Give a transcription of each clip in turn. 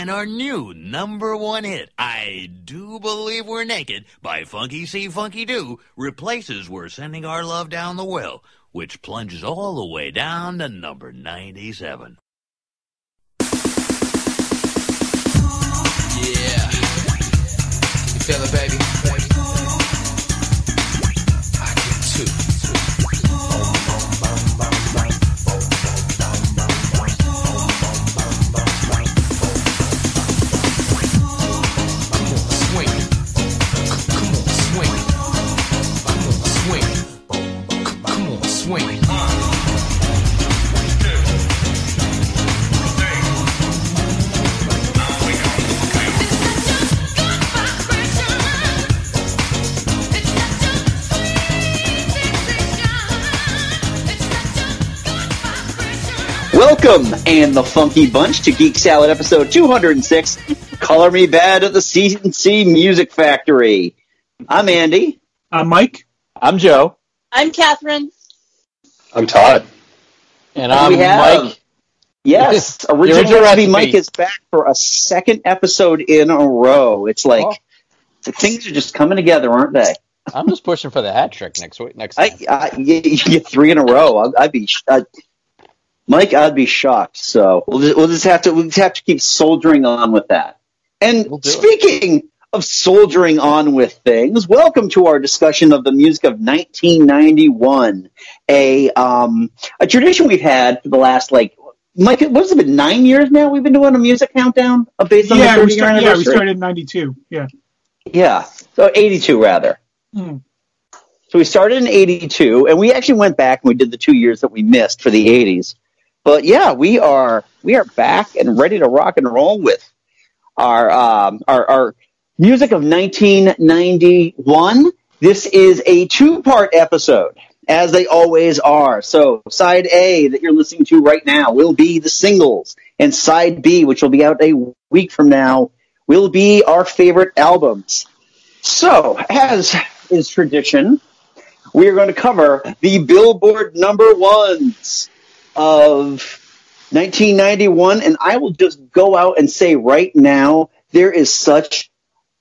and our new number one hit, I Do Believe We're Naked by Funky C. Funky Do, replaces We're Sending Our Love Down the Well, which plunges all the way down to number 97. Yeah. You feel it, baby? Too. Welcome and the Funky Bunch to Geek Salad episode 206, Color Me Bad at the CNC Music Factory. I'm Andy. I'm Mike? I'm Joe. I'm Catherine. I'm Todd. And And I'm have- Mike. Yes, The original, original recipe recipe. Mike is back for a second episode in a row. It's like Oh. things are just coming together, aren't they? I'm just pushing for the hat trick next week. Next I, time. I you, you get three in a row. I'd, I'd be, I'd, Mike, I'd be shocked. So we'll just, we'll just have to, we'll just have to keep soldiering on with that. And We'll do it. speaking of soldiering on with things, welcome to our discussion of the music of 1991, a um, a tradition we've had for the last like. Mike, what has it been? Nine years now. We've been doing a music countdown based on Yeah, the we 30 year started, yeah, we started in 92. Yeah. Yeah, so 82 rather. Hmm. So we started in 82, and we actually went back and we did the two years that we missed for the 80s. But yeah, we are we are back and ready to rock and roll with our um, our, our music of 1991. This is a two part episode, as they always are. So side A that you're listening to right now will be the singles, and side B, which will be out a week from now, will be our favorite albums. So, as is tradition, we are going to cover the Billboard number ones of 1991, and I will just go out and say right now there is such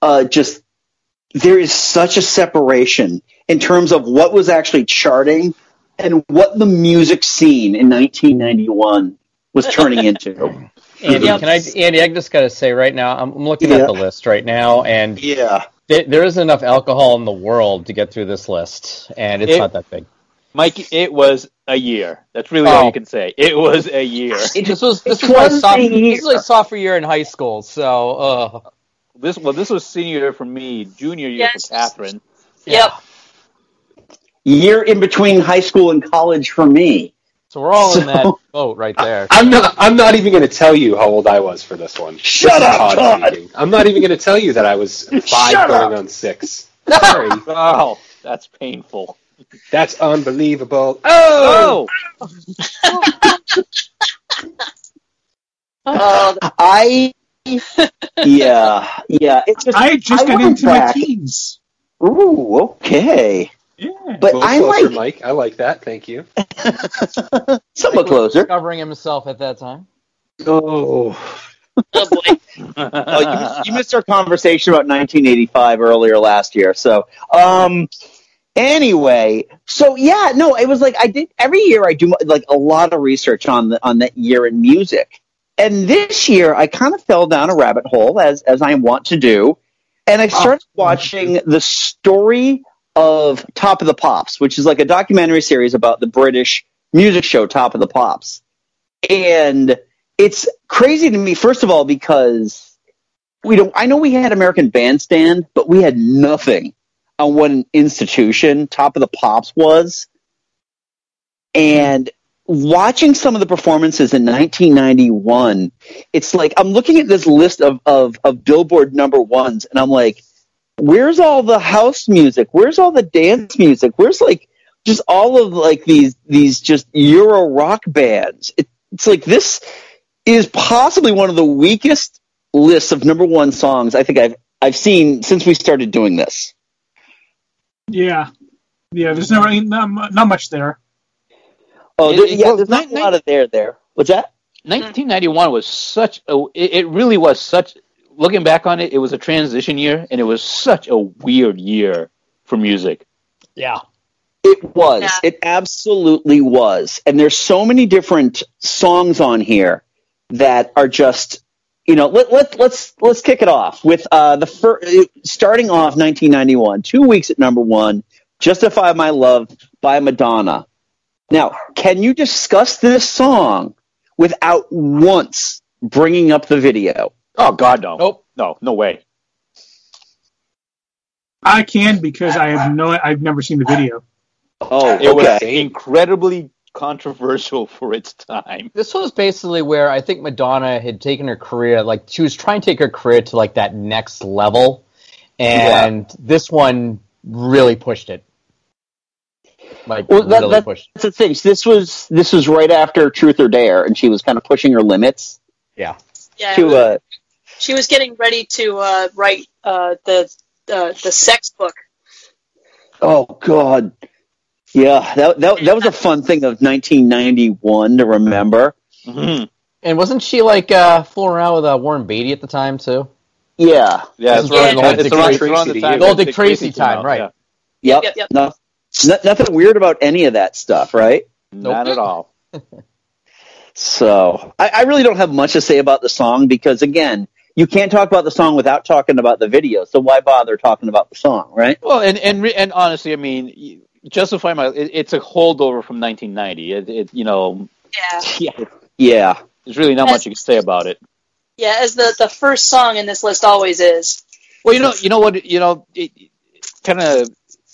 uh, just there is such a separation in terms of what was actually charting and what the music scene in 1991 was turning into. Andy, can I? Andy, I just got to say right now, I'm I'm looking Yeah. at the list right now, and yeah. th- there isn't enough alcohol in the world to get through this list, and it's It- not that big. Mike, it was a year. That's really Oh. all you can say. It was a year. It, This was this it was my was soph- a this is year. my sophomore year in high school, so uh, This well, this was senior year for me, junior year Yes. for Catherine. Yep. Year in between high school and college for me. so we're all in that boat right there. I'm not. I'm not even going to tell you how old I was for this one. Shut This up, Todd. speaking. I'm not even going to tell you that I was five Shut going up. on six. Sorry. oh, that's painful. That's unbelievable. Oh, Oh, I yeah yeah. It's just I just I got into back- my teens. ooh okay, Yeah. but I'm closer, like Mike. I like that. Thank you. somewhat closer. Discovering himself at that time. Oh, oh boy. oh you, you missed our conversation about 1985 earlier last year. So um. Anyway, so yeah, no, it was like I did every year. I do like a lot of research on the on that year in music, and this year I kind of fell down a rabbit hole as as I want to do, and I ah. started watching the story of Top of the Pops, which is like a documentary series about the British music show Top of the Pops, and it's crazy to me. First of all, because we don't. I know we had American Bandstand, but we had nothing on what an institution Top of the Pops was. And watching some of the performances in 1991, it's like I'm looking at this list of, of, of Billboard number ones, and I'm like, where's all the house music? Where's all the dance music? Where's like just all of like these these just Euro rock bands? It, it's like this is possibly one of the weakest lists of number one songs I think I've I've seen since we started doing this. Yeah. Yeah, there's no, not, not much there. Oh, It- there, yeah, there's not nine- a lot of there there. What's that? 1991 was such a. It, it really was such. Looking back on it, it was a transition year, and it was such a weird year for music. Yeah. It was. Yeah. It absolutely was. And there's so many different songs on here that are just, you know, let, let, let's, let's kick it off with, uh, the first, starting off 1991, two weeks at number one, Justify My Love by Madonna. Now, can you discuss this song without once bringing up the video? Oh God, no! Nope. No, no way. I can because I have no. I've never seen the video. Oh, It was okay. incredibly controversial for its time. This was basically where I think Madonna had taken her career, like she was trying to take her career to like that next level, and this one really pushed it. Like Well, that- really that- pushed. That's the thing. This was, this was right after Truth or Dare, and she was kind of pushing her limits Yeah. Yeah, to, uh, she was getting ready to uh, write uh, the uh, the sex book. Oh God, yeah, that that that was a fun thing of 1991 to remember. Mhm. And wasn't she like uh, fooling around with uh, Warren Beatty at the time too? Yeah, Yeah, This it's is around, around the it's whole around, Dick it's around the Tracy time. The old Dick Tracy came time, out, right. yeah. yep, Yep, yep. No, no- nothing weird about any of that stuff, right? Nope. Not at all. So I, I really don't have much to say about the song because again, you can't talk about the song without talking about the video. So why bother talking about the song, right? Well, and and and honestly, I mean, justify my. It, it's a holdover from 1990. It, it you know, Yeah, Yeah, yeah. there's really not much you can say about it. yeah, as the the first song in this list always is. Well, you know, you know what, you know, it, kind of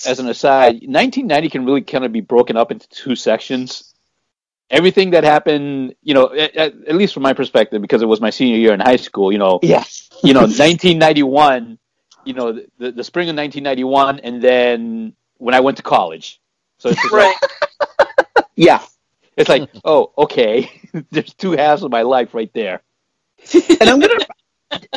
as an aside, 1990 can really kind of be broken up into two sections. Everything that happened, you know, at, at at least from my perspective, because it was my senior year in high school, you know, Yes. you know, 1991, you know, the, the spring of 1991, and then when I went to college. So it's just like, Right. Yeah. it's like, oh, okay, there's two halves of my life right there. and I'm gonna,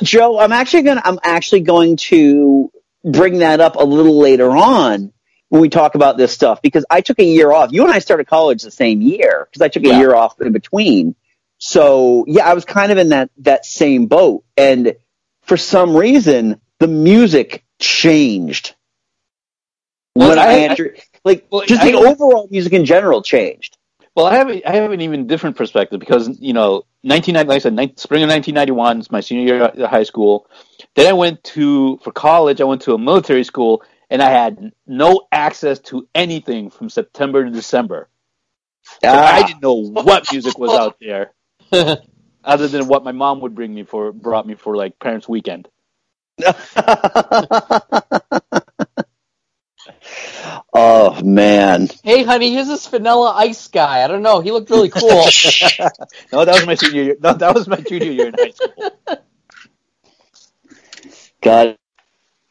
Joe. I'm actually gonna. I'm actually going to bring that up a little later on when we talk about this stuff because I took a year off. You and I started college the same year because I took a Yeah. year off in between. So yeah, I was kind of in that that same boat, and for some reason, the music changed. Well, when I, I- entered, like well, just the overall music in general changed. Well, I have a, I have an even different perspective because you know, 1990, like I said, spring of 1991 is my senior year at high school. Then I went to for college. I went to a military school, and I had no access to anything from September to December. So Ah. I didn't know what music was out there, other than what my mom would bring me for brought me for like parents' weekend. oh man. Hey, honey, here's this Vanilla Ice guy. I don't know. He looked really cool. No, that was my senior year. No, that was my junior year in high school. God.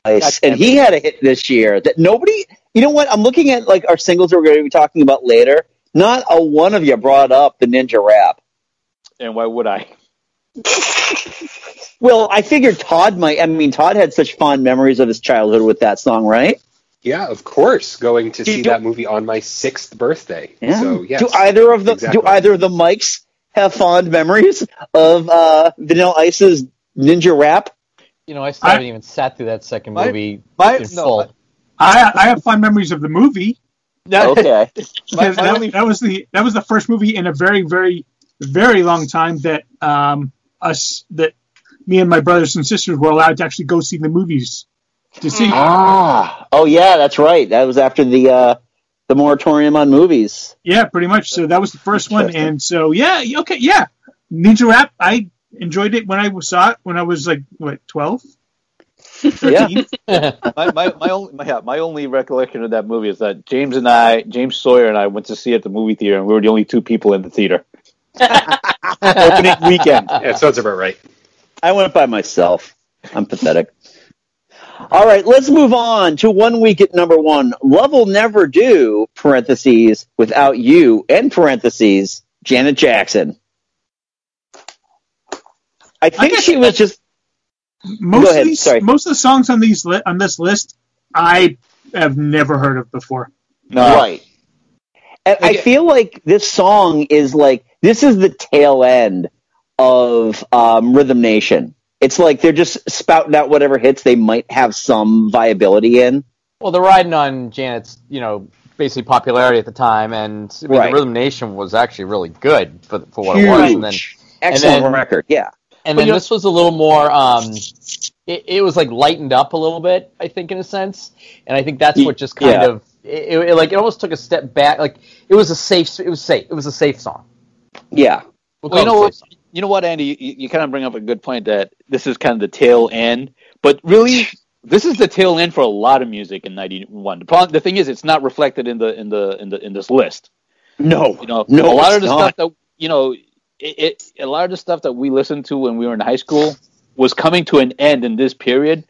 Nice. God And he had a hit this year that nobody, you know what? I'm looking at like our singles that we're going to be talking about later. Not a one of you brought up the Ninja Rap. And why would I? Well, I figured Todd might, I mean, Todd had such fond memories of his childhood with that song, right? Yeah, of course. Going to Do- see do- that movie on my sixth birthday. Yeah. So yes. Do either of the, exactly. do either of the mics have fond memories of, uh, Vanilla Ice's Ninja Rap? you know, I still I- haven't even sat through that second My- movie my- in no, full. I I have fond memories of the movie. Okay. Because my that, only- that was the that was the first movie in a very very very long time that um us that me and my brothers and sisters were allowed to actually go see the movies to see. ah. Oh yeah, that's right. That was after the, uh, the moratorium on movies. Yeah, pretty much. So that was the first one, and so yeah, okay, yeah, Ninja Rap. I enjoyed it when I saw it when I was like what 12? 13? my, my, my only my, yeah, my only recollection of that movie is that James and I, James Sawyer and I went to see it at the movie theater, and we were the only two people in the theater. Opening weekend. Yeah, sounds about right. I went by myself. I'm pathetic. All right, let's move on to one week at number one. Love will never do, parentheses, without you, end parentheses, Janet Jackson. I think guess she was just, most Go ahead, of these, sorry. most of the songs on these li- on this list, I have never heard of before. No, right. And I Okay. feel like this song is like, this is the tail end of um, Rhythm Nation. It's like they're just spouting out whatever hits they might have some viability in. Well, they're riding on Janet's, you know, basically popularity at the time, and I mean, Right. the Rhythm Nation was actually really good for for what it was. And then Huge. Excellent then- record, yeah. and But then know- this was a little more. Um, it, it was like lightened up a little bit, I think, in a sense, and I think that's what just kind yeah. of it, it, like it almost took a step back. Like it was a safe. It was safe. It was a safe song. Yeah. We'll Well, you call know it a what? safe song. You know what, Andy? You, you kind of bring up a good point that this is kind of the tail end, but really, this is the tail end for a lot of music in '91. The problem, the thing is, it's not reflected in the in the in the in this list. No. You know, No, a lot of the not. stuff that you know, it, it a lot of the stuff that we listened to when we were in high school was coming to an end in this period.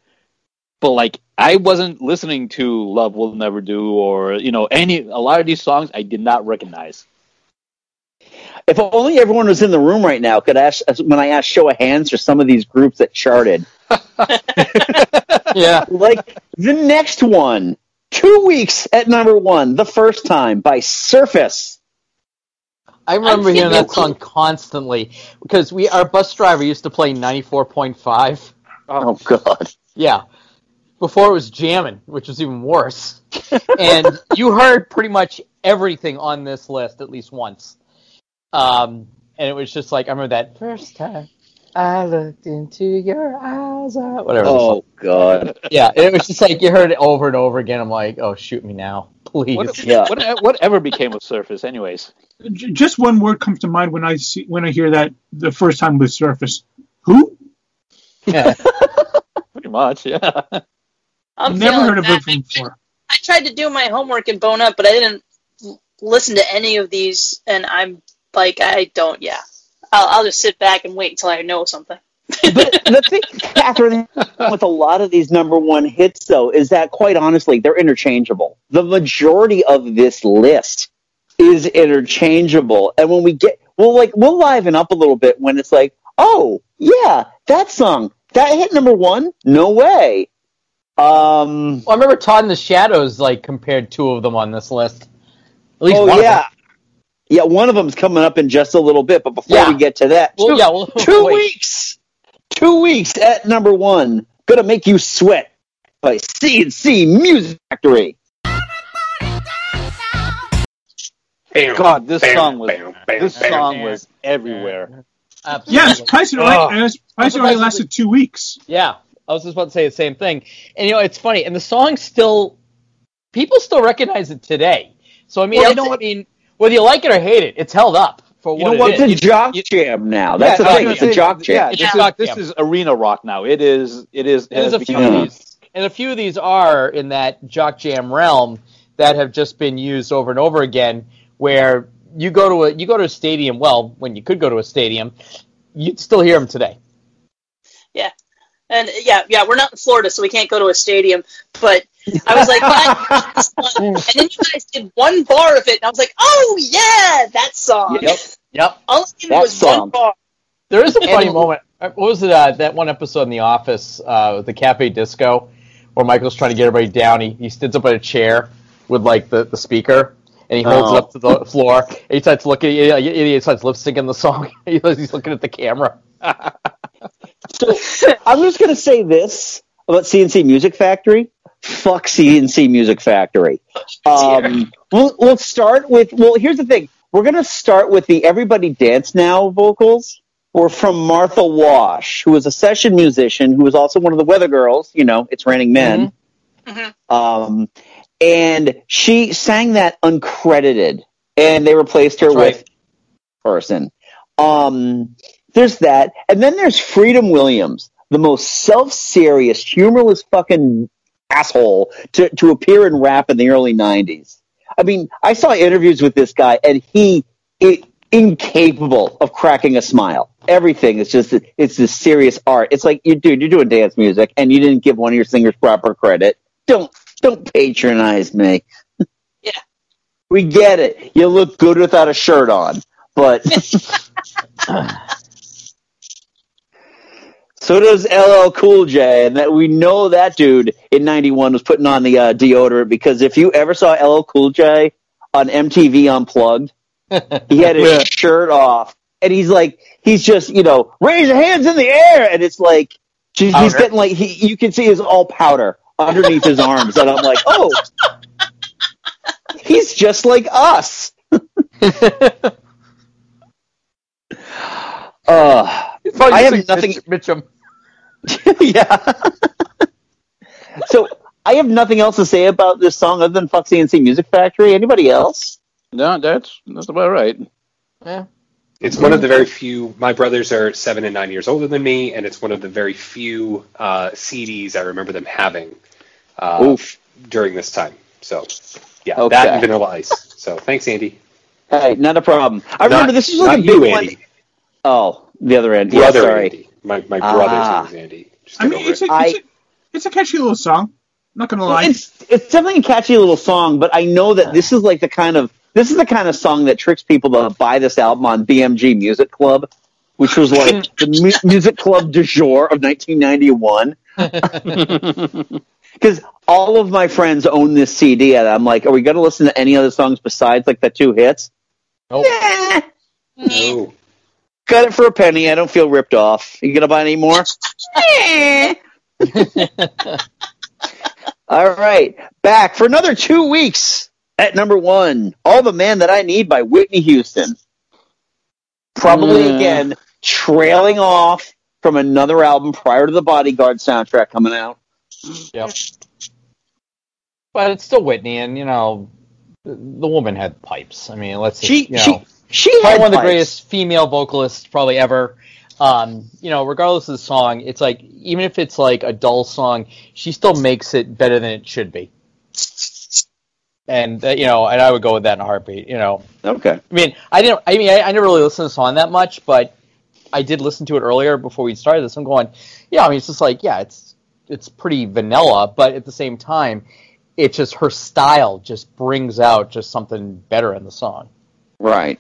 But like, I wasn't listening to "Love Will Never Do" or you know any a lot of these songs I did not recognize. If only everyone was in the room right now could ask when I asked show of hands for some of these groups that charted. Yeah, like the next one, two weeks at number one, the first time by Surface. I remember hearing that thinking- song constantly because we our bus driver used to play ninety four point five. Oh God. Yeah. Before it was jamming, which was even worse. and you heard pretty much everything on this list at least once. Um, and it was just like I remember that first time I looked into your eyes. I-" Whatever. Oh God. Yeah, it was just like you heard it over and over again. I'm like, oh, shoot me now, please. What, Yeah. what, whatever became of Surface, anyways. Just one word comes to mind when I see when I hear that the first time with Surface. Who? Yeah. Pretty much, yeah. I'm I've never heard of that. it before. I tried to do my homework and bone up, but I didn't listen to any of these, and I'm like, I don't. Yeah, I'll, I'll just sit back and wait until I know something. But the thing, Catherine, with a lot of these number one hits, though, is that quite honestly, they're interchangeable. The majority of this list is interchangeable, and when we get, we'll like, we'll liven up a little bit when it's like, oh yeah, that song that hit number one. No way. Um. Well, I remember Todd in the Shadows like compared two of them on this list. At least Oh one yeah. Of them. Yeah, one of them's coming up in just a little bit, but before Yeah. we get to that, Well, two, yeah, well, two weeks, two weeks at number one, gonna make you sweat by CNC Music Factory. God, this Bam, song was bam, bam, this bam. song was everywhere. Absolutely. Yes, Price is Right. Oh. Price is Right lasted two weeks. Yeah, I was just about to say the same thing. And you know, it's funny, and the song still, people still recognize it today. So I mean, Well, I you know know I mean, whether you like it or hate it, it's held up for You what know what? It's is. a jock jam now. That's Yeah, the thing. It's a jock jam. Yeah, this, a is, this is arena rock now. It is. It is. It There's a few of these, and a few of these are in that jock jam realm that have just been used over and over again. Where you go to a you go to a stadium, well, when you could go to a stadium, you'd still hear them today. And yeah, yeah, we're not in Florida, so we can't go to a stadium. But I was like, "What?" And then you guys did one bar of it, and I was like, oh yeah, that song. Yep. Yep. All I needed That was song. one bar. There is a funny moment. Uh, What was it? Uh, that one episode in The Office, uh, the Cafe Disco, where Michael's trying to get everybody down. He, he stands up on a chair with like the, the speaker, and he holds Oh. it up to the floor. And he starts looking. He, he starts lip syncing the song. He's looking at the camera. So I'm just gonna say this about CNC Music Factory. Fuck CNC Music Factory. Um, we'll, we'll start with. Well, here's the thing. We're gonna start with the "Everybody Dance Now" vocals. Were from Martha Wash, who was a session musician, who was also one of the Weather Girls. You know, it's Raining Men. Mhm. Um, and she sang that uncredited, and they replaced her That's right. with person. Um, there's that, and then there's Freedom Williams, the most self-serious, humorless fucking asshole to to appear in rap in the early '90s. I mean, I saw interviews with this guy, and he it, incapable of cracking a smile. Everything is just it's this serious art. It's like you dude, you're doing dance music, and you didn't give one of your singers proper credit. Don't don't patronize me. Yeah. We get it. You look good without a shirt on, but so does LL Cool J, and that we know that dude in '91 was putting on the uh, deodorant because if you ever saw LL Cool J on MTV Unplugged, He had his shirt off, and he's like, he's just, you know, raise your hands in the air, and it's like, he's, he's Powder. getting like, he, you can see his all powder underneath his arms, and I'm like, oh, he's just like us. Uh, I have nothing. Mitchum. yeah. so I have nothing else to say about this song other than Fuck CNC Music Factory. Anybody else? No, that's that's about right. Yeah. It's one of the very few. My brothers are seven and nine years older than me, and it's one of the very few uh, CDs I remember them having uh, Oof. during this time. So, yeah, Okay. that and Vanilla Ice. So, thanks, Andy. Hey, not a problem. I remember this is like not a big you, one. Andy. Oh, the other end. Yeah, Brother sorry. Andy. My my brother's Ah. name is Andy. Just I mean, over it's a, it's, I- a, it's a catchy little song. I'm not gonna lie. It's it's definitely a catchy little song, but I know that this is like the kind of this is the kind of song that tricks people to buy this album on BMG Music Club, which was like the mu- music club du jour of 1991. Because all of my friends own this CD, and I'm like, are we going to listen to any other songs besides like the two hits? Nope. Nah, Oh, got it for a penny. I don't feel ripped off. You gonna buy any more? All right, back for another two weeks at number one. All the Man That I Need by Whitney Houston. Probably Mm. again trailing off from another album prior to the Bodyguard soundtrack coming out. Yep. But it's still Whitney, and you know, the the woman had pipes. I mean, let's She you know, she she probably had one of the pipes. greatest female vocalists probably ever. Um, you know, regardless of the song, it's like even if it's like a dull song, she still makes it better than it should be. And uh, you know, and I would go with that in a heartbeat. You know, Okay. I mean, I didn't. I mean, I, I never really listened to the song that much, but I did listen to it earlier before we started this. I'm going, yeah. I mean, it's just like, yeah, it's it's pretty vanilla, but at the same time, it's just her style just brings out just something better in the song. Right.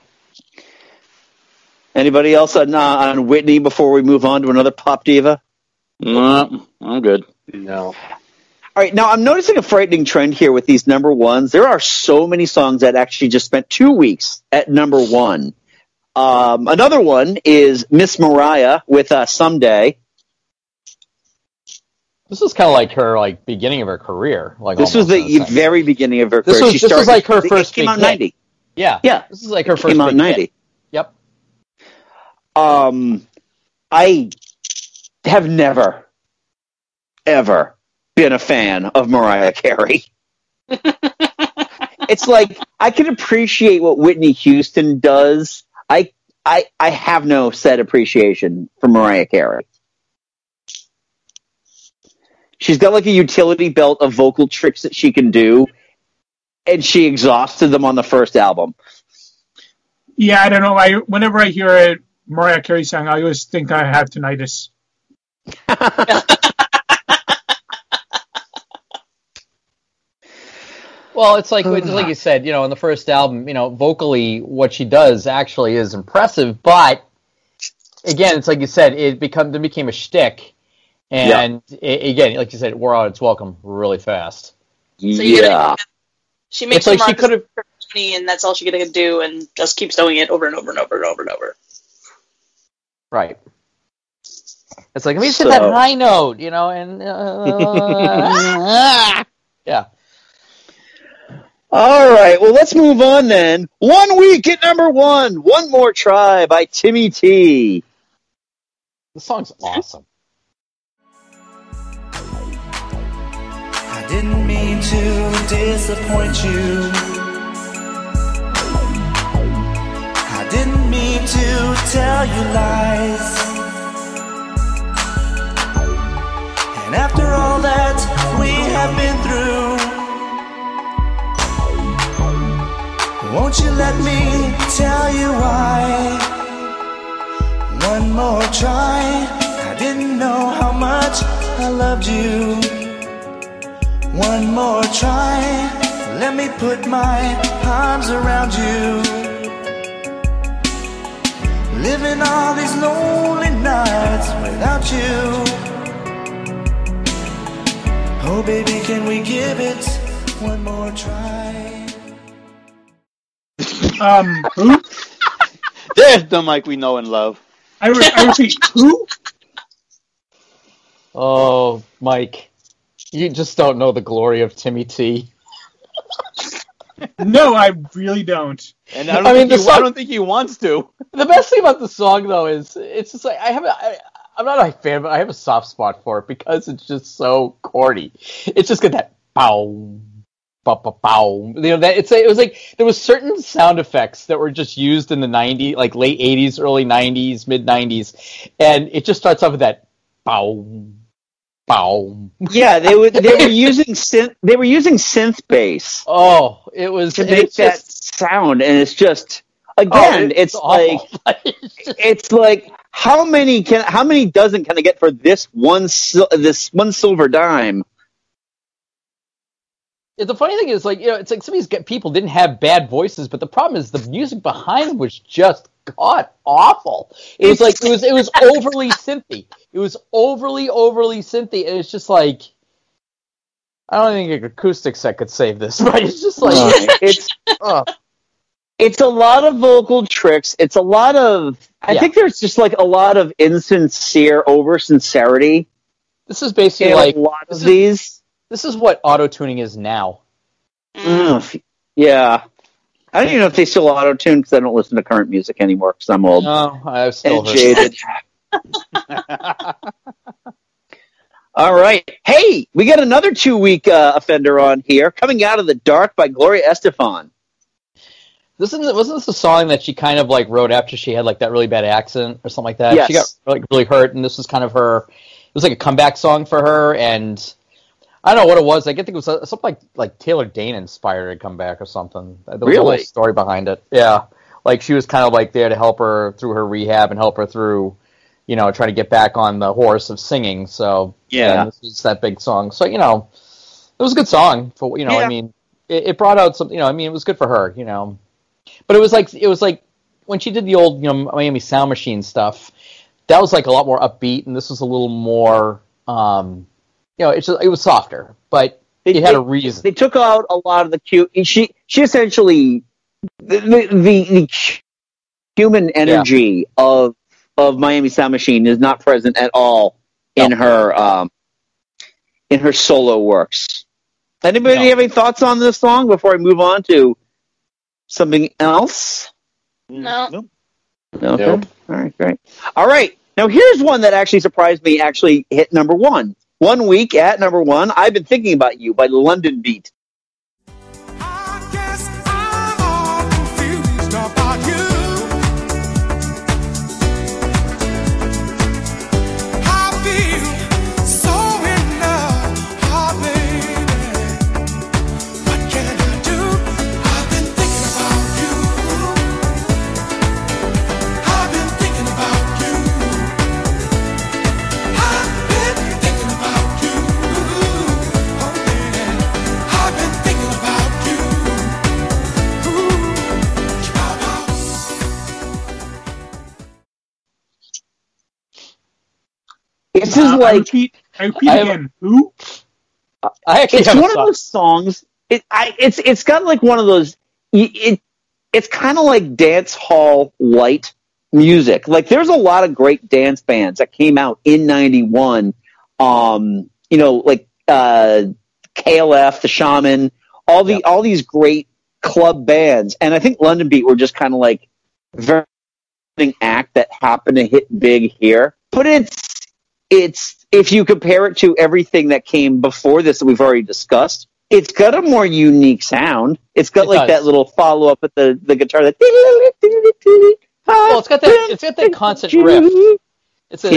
Anybody else on uh, on Whitney before we move on to another pop diva? No, I'm good. no. All right, now I'm noticing a frightening trend here with these number ones. There are so many songs that actually just spent two weeks at number one. Um, another one is Miss Mariah with uh, "Someday." This is kind of like her like beginning of her career. Like This was almost, in a the very beginning of her This career. was- She this was like her it first came big out hit. ninety. yeah Yeah, This is like her it first came out in big hit. Ninety. Yep. Um, I have never, ever been a fan of Mariah Carey. it's like I can appreciate what Whitney Houston does. I I I have no set appreciation for Mariah Carey. She's got like a utility belt of vocal tricks that she can do, and she exhausted them on the first album. yeah, I don't know. I whenever I hear a Mariah Carey song, I always think I have tinnitus. Well, it's like it's like you said, you know, in the first album, you know, vocally what she does actually is impressive, but again, it's like you said, it become it became a shtick, and it, again, like you said, it wore out its welcome really fast. So yeah. gotta, she makes It's like some she could've- money, and that's all she gonna do, and just keeps doing it over and over and over and over and over. Right. It's like let me just hit that high note, you know, and uh, yeah. All right, well, let's move on then. One week at number one, One More Try by Timmy T. The song's awesome. I didn't mean to disappoint you. To tell you lies. And after all that we have been through, won't you let me tell you why? One more try. I didn't know how much I loved you. One more try. Let me put my arms around you. Living all these lonely nights without you. Oh, baby, can we give it one more try? Um, who? There's the Mike we know and love. I, re- I repeat, who? Oh, Mike, you just don't know the glory of Timmy T. No, I really don't. And I don't, I mean, think, the he, I don't think he wants to. The best thing about the song, though, is it's just like I have a, I, I'm not a fan, but I have a soft spot for it because it's just so corny. It's just got that bow, bow, bow, bow. You know that it's it was like there was certain sound effects that were just used in the '90s, like late '80s, early '90s, mid '90s, and it just starts off with that bow, Yeah, they were they were using synth they were using synth bass Oh, it was to make that just- sound, and it's just oh, again, it's, like. It's like how many can how many dozen can I get for this one sil- this one silver dime? The funny thing is, like, you know, it's like some of these people didn't have bad voices, but the problem is the music behind them was just god awful. It was like it was it was overly synthy. It was overly overly synthy, and it's just like I don't think an acoustic set could save this, but it's just like it's oh, it's a lot of vocal tricks. It's a lot of I Yeah. think there's just like a lot of insincere over sincerity this is basically like a lot of this is- these. this is what auto tuning is now. Ugh, yeah. I don't even know if they still auto tune because I don't listen to current music anymore because I'm old I've still and jaded. All right. Hey, we got another two week uh, offender on here. Coming Out of the Dark by Gloria Estefan. This isn't wasn't this a song that she kind of like wrote after she had like that really bad accident or something like that? She got like really hurt, and this was kind of her. It was like a comeback song for her, and I don't know what it was. I think it was uh, something like like Taylor Dayne inspired her to come back or something. There was a whole story behind it. Yeah, like she was kind of like there to help her through her rehab and help her through, you know, trying to get back on the horse of singing. So Yeah. this was that big song. So you know, it was a good song for you know. Yeah. I mean, it, it brought out some. You know, I mean, it was good for her. You know, but it was like it was like when she did the old you know Miami Sound Machine stuff. That was like a lot more upbeat, and this was a little more. Um, you know, it's just, it was softer, but They, it had they- a reason. They took out a lot of the cute. She she essentially the the, the, the human energy of of Miami Sound Machine is not present at all in her um, in her solo works. Anybody No. have any thoughts on this song before I move on to something else? No. No. Nope. All right, great. All right. Now here's one that actually surprised me. Actually hit number one. One week at number one. I've been thinking about you by London Beat. This is Uh, I like repeat, I repeat I have- again. Who? I actually it's have a one of those songs. It I it's it's got like one of those. It it's kind of like dance hall light music. Like there's a lot of great dance bands that came out in '91. Um, you know, like uh, KLF, the Shamen, all the Yep. all these great club bands, and I think London Beat were just kind of like very act that happened to hit big here. But it's it's if you compare it to everything that came before this that we've already discussed, it's got a more unique sound. It's got it like does. that little follow up with the, the guitar that well, it's got that it's got that constant riff. It's a it's a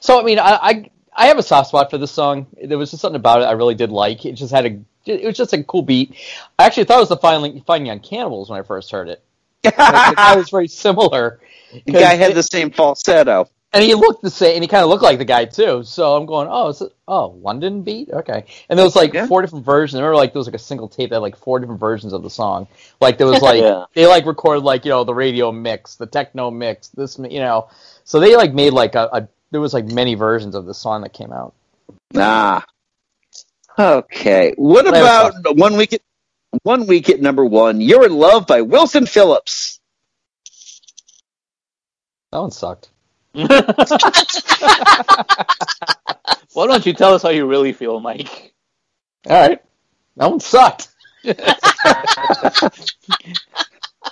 so I mean I, I I have a soft spot for this song. There was just something about it I really did like. It just had a it was just a cool beat. I actually thought it was the Finding, Fine Young Cannibals when I first heard it. Thought it was very similar. the guy had the same falsetto. and he looked the same, and he kind of looked like the guy too. So I'm going, oh, is it, oh, London Beat, okay. And there was like Yeah. four different versions. I remember like there was like a single tape that had like four different versions of the song. Like there was like Yeah. they like recorded like you know the radio mix, the techno mix, this you know. So they like made like a, a there was like many versions of the song that came out. Ah. Okay. What about one week one week at number one? You're in love by Wilson Phillips. That one sucked. Why don't you tell us how you really feel, Mike? All right. That one sucked. I,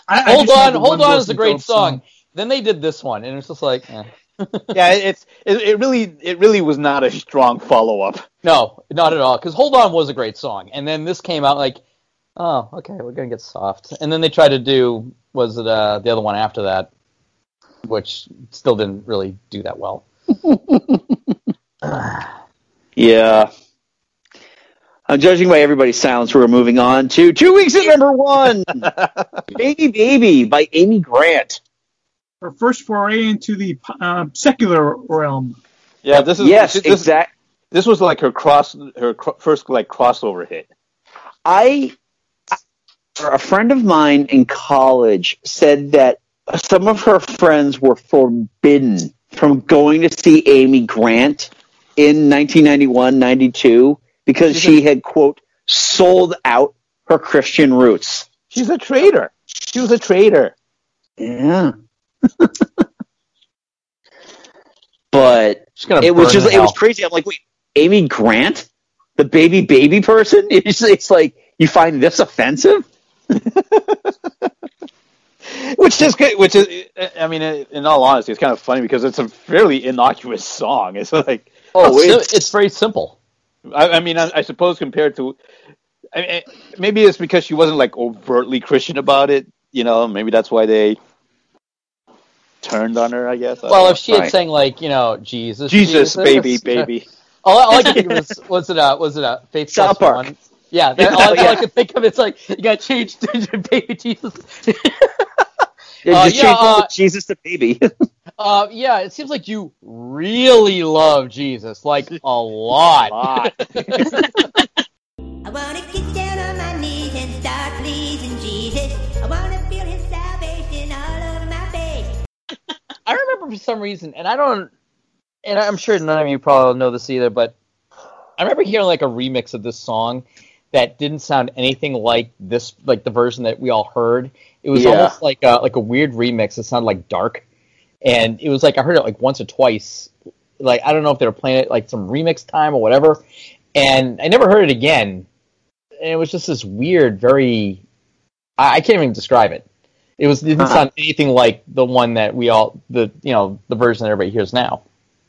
I hold on, hold on is a great Phillips song. Then they did this one, and it's just like, eh. yeah, it's it, it really it really was not a strong follow up. no, not at all. Because Hold On was a great song, and then this came out like, oh, okay, we're gonna get soft. And then they tried to do was it uh, the other one after that, which still didn't really do that well. Yeah. I'm judging by everybody's silence. We're moving on to two weeks at number one. Baby Baby by Amy Grant. Her first foray into the uh, secular realm. Yeah, this is yes, this, exact. this was like her cross her cro- first like crossover hit. I, a friend of mine in college said that some of her friends were forbidden from going to see Amy Grant in 1991, 92 because she had quote sold out her Christian roots. She's a traitor. She was a traitor. Yeah. but it was just it was crazy. I'm like, wait, Amy Grant, the baby baby person. It's it's like you find this offensive. Which is good. Which is, I mean, in all honesty, it's kind of funny because it's a fairly innocuous song. It's like, Oh, it's, it's, it's very simple. I, I mean, I, I suppose compared to, I mean, maybe it's because she wasn't like overtly Christian about it. You know, maybe that's why they turned on her. I guess. Well, don't if she had Right. sang like you know Jesus, Jesus, baby, baby. All, all I could think of was was it a was it a Faith South Plus Park. One? Yeah, that, all, all Yeah. I could think of is like you got changed to baby Jesus. Yeah, Uh, just yeah, change uh, Jesus to baby. uh, yeah, it seems like you really love Jesus, like a lot. Ah. I wanna get down on my knees and start pleasing Jesus. I wanna feel his salvation all over my face. I remember for some reason, and I don't, and I'm sure none of you probably know this either, but I remember hearing like a remix of this song that didn't sound anything like this, like the version that we all heard. It was Yeah. almost like a, like a weird remix. It sounded like dark, and it was like I heard it like once or twice. Like I don't know if they were playing it like some remix time or whatever, and I never heard it again. And it was just this weird, very I, I can't even describe it. It was it didn't Huh. sound anything like the one that we all the you know the version that everybody hears now.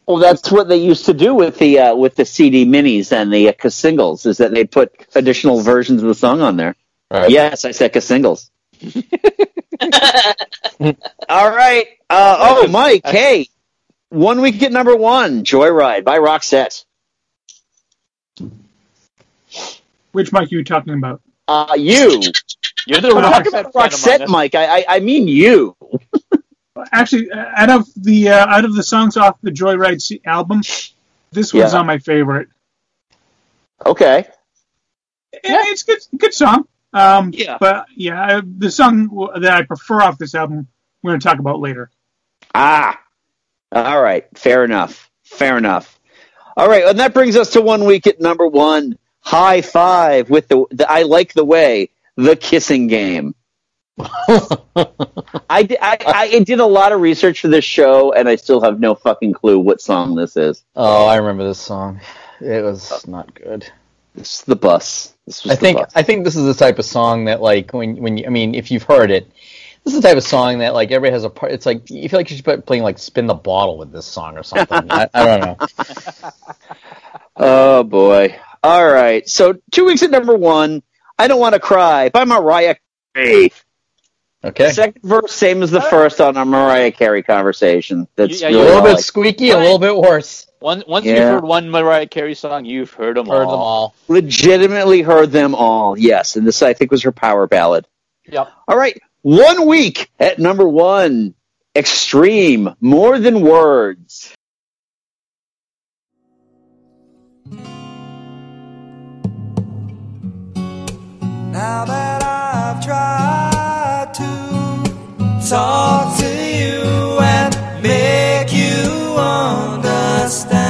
Well, that's what they used to do with the uh, with the CD minis and the uh, singles. Is that they put additional versions of the song on there? Right. Yes, I said singles. All right. Uh, oh, Mike. Hey, one week at number one, Joyride by Roxette. Which Mike are you talking about? Uh, you. You're the I'm talking Roxette about fan among Roxette. Mike. I, I I mean you. Actually, uh, out of the uh, out of the songs off the Joyride C- album, this one's Yeah. not my favorite. Okay. Yeah, it's good, good song. Um, Yeah. But yeah, uh, the song that I prefer off this album, we're going to talk about later. Ah. All right. Fair enough. Fair enough. All right, and that brings us to one week at number one. Hi-Five with the, the I like the way the kissing game. I, di- I, I did a lot of research for this show, and I still have no fucking clue what song this is. Oh, I remember this song. It was not good. It's the bus. This was I think bus. I think this is the type of song that like when when you, I mean if you've heard it, this is the type of song that like everybody has a part. It's like you feel like you should be playing like spin the bottle with this song or something. I, I don't know. Oh boy. All right. So two weeks at number one. I don't want to cry by Mariah Carey. Okay, Second verse, same as the first on our Mariah Carey conversation. That's Yeah, a little bit I- squeaky, a little bit worse. Once, once Yeah. you've heard one Mariah Carey song, you've heard them Heard all. them all. legitimately heard them all. Yes, and this I think was her power ballad. Yep. All right, one week at number one, Extreme, More Than Words. Now that I've tried to talk to you and make you understand,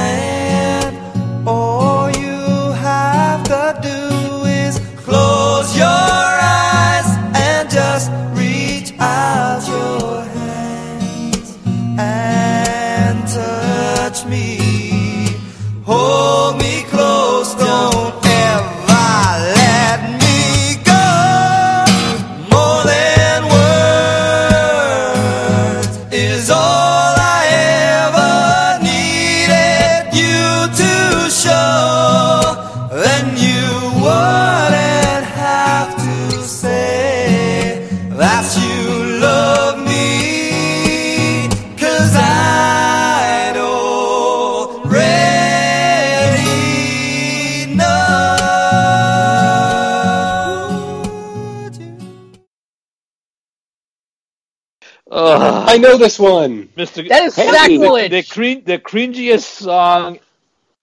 I know this one. Mr. That is Hey, sacrilege. The, the, cring- the cringiest song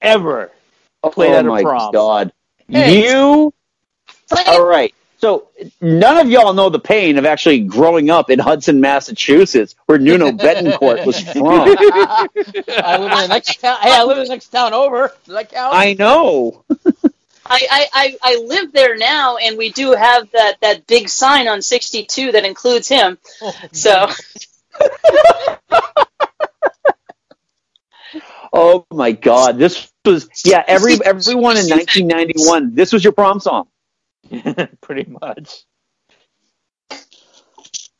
ever. Played oh at a my prom. god. Hey. You all right. So none of y'all know the pain of actually growing up in Hudson, Massachusetts, where Nuno Bettencourt was from. I live in the next town. Hey, I live in the next town over. Does that count? I know. I, I, I, I live there now, and we do have that, that big sign on 62 that includes him. Oh, so, Oh my god. This was yeah, every everyone in nineteen ninety one, this was your prom song. Pretty much.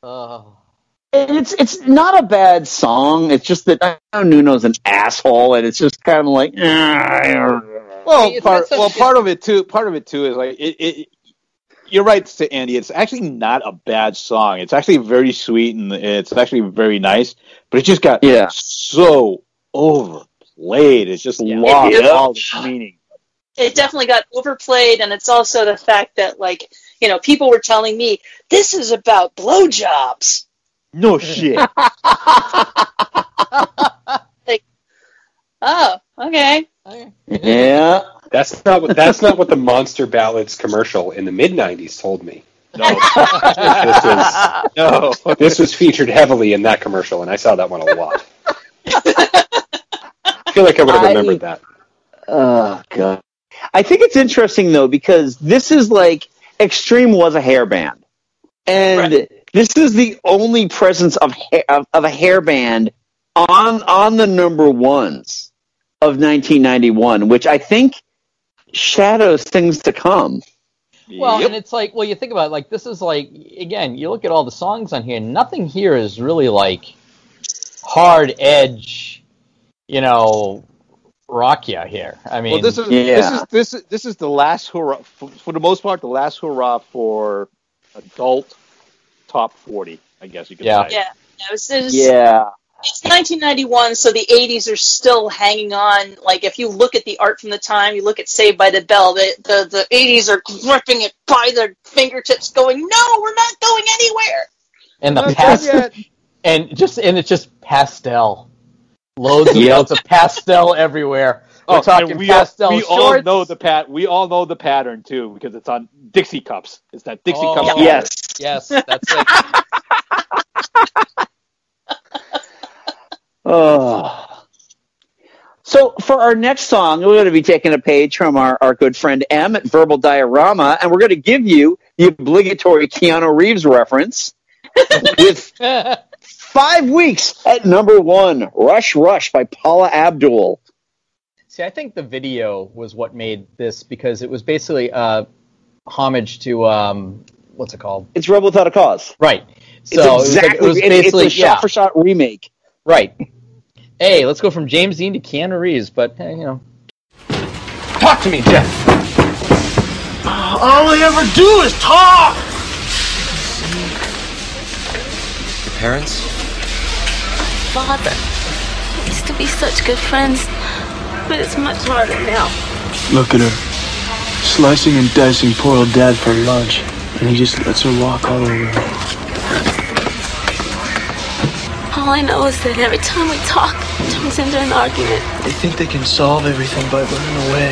Oh. It's it's not a bad song. It's just that I know Nuno's an asshole and it's just kind of like "Ah, Well, It's part well part of it too. Part of it too is like it. it you're right, to Andy. It's actually not a bad song. It's actually very sweet and it's actually very nice. But it just got Yeah. so overplayed. It's just Yeah. lost It- it- all its meaning. it definitely got overplayed, and it's also the fact that, like, you know, people were telling me, this is about blowjobs. No shit. like, Oh, okay. Yeah. That's not what that's not what the Monster Ballads commercial in the mid '90s told me. no. This was no. this was featured heavily in that commercial, and I saw that one a lot. I feel like I would have I- remembered that. Oh god. I think it's interesting though because this is like Extreme was a hair band, and this is the only presence of ha- of, of a hair band on on the number ones of 1991, which I think shadows things to come. Well, Yep. and it's like, well, you think about it, like this is like again, you look at all the songs on here. Nothing here is really like hard edge, you know, rock ya here. I mean, Well, this is Yeah. this is this is this is the last hurrah for, for the most part. The last hurrah for adult top forty. I guess you could Yeah. say. Yeah. It was, it Yeah. It's 1991, so the 80s are still hanging on. Like, if you look at the art from the time, you look at Saved by the Bell, the, the, the 80s are gripping it by their fingertips, going, no, we're not going anywhere. and the Not past, and just and it's just pastel, loads and Yep. loads of pastel everywhere. We're Oh, talking we pastel all, we all know the pat. We all know the pattern too because it's on Dixie cups. It's that Dixie Oh. cup. pattern. Yes. Yes, that's it. Oh. So for our next song, we're going to be taking a page from our, our good friend M at Verbal Diorama, and we're going to give you the obligatory Keanu Reeves reference with five weeks at number one, Rush Rush by Paula Abdul. See, I think the video was what made this because it was basically uh, homage to um, what's it called? It's Rebel Without a Cause. Right. So it was, like- exactly it was basically it's a yeah, shot for shot remake. Right. Hey, let's go from James Dean to Keanu Reeves, but hey, you know, Talk to me, Jeff. All I ever do is talk! Your parents? father. We used to be such good friends, but it's much harder now. Look at her. Slicing and dicing poor old dad for lunch. And he just lets her walk all over All I know is that every time we talk, it turns into an argument. They think they can solve everything by running away.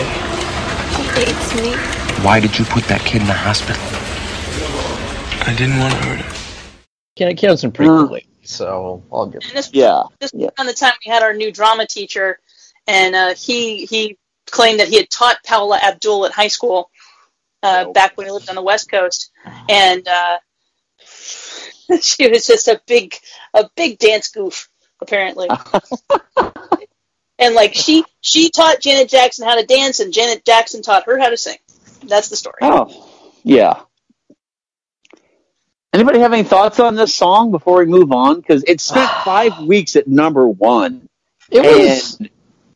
He hates me. Why did you put that kid in the hospital? I didn't want to hurt him. Keanu, Keanu's been pretty good lately, so I'll give. And this, Yeah. this Yeah. around the time we had our new drama teacher, and uh, he he claimed that he had taught Paula Abdul at high school uh, back when he lived on the West Coast, and uh, she was just a big a big dance goof apparently. and like she she taught Janet Jackson how to dance, and Janet Jackson taught her how to sing. That's the story. Oh, yeah. Anybody have any thoughts on this song before we move on? Because it spent five weeks at number one. It was. And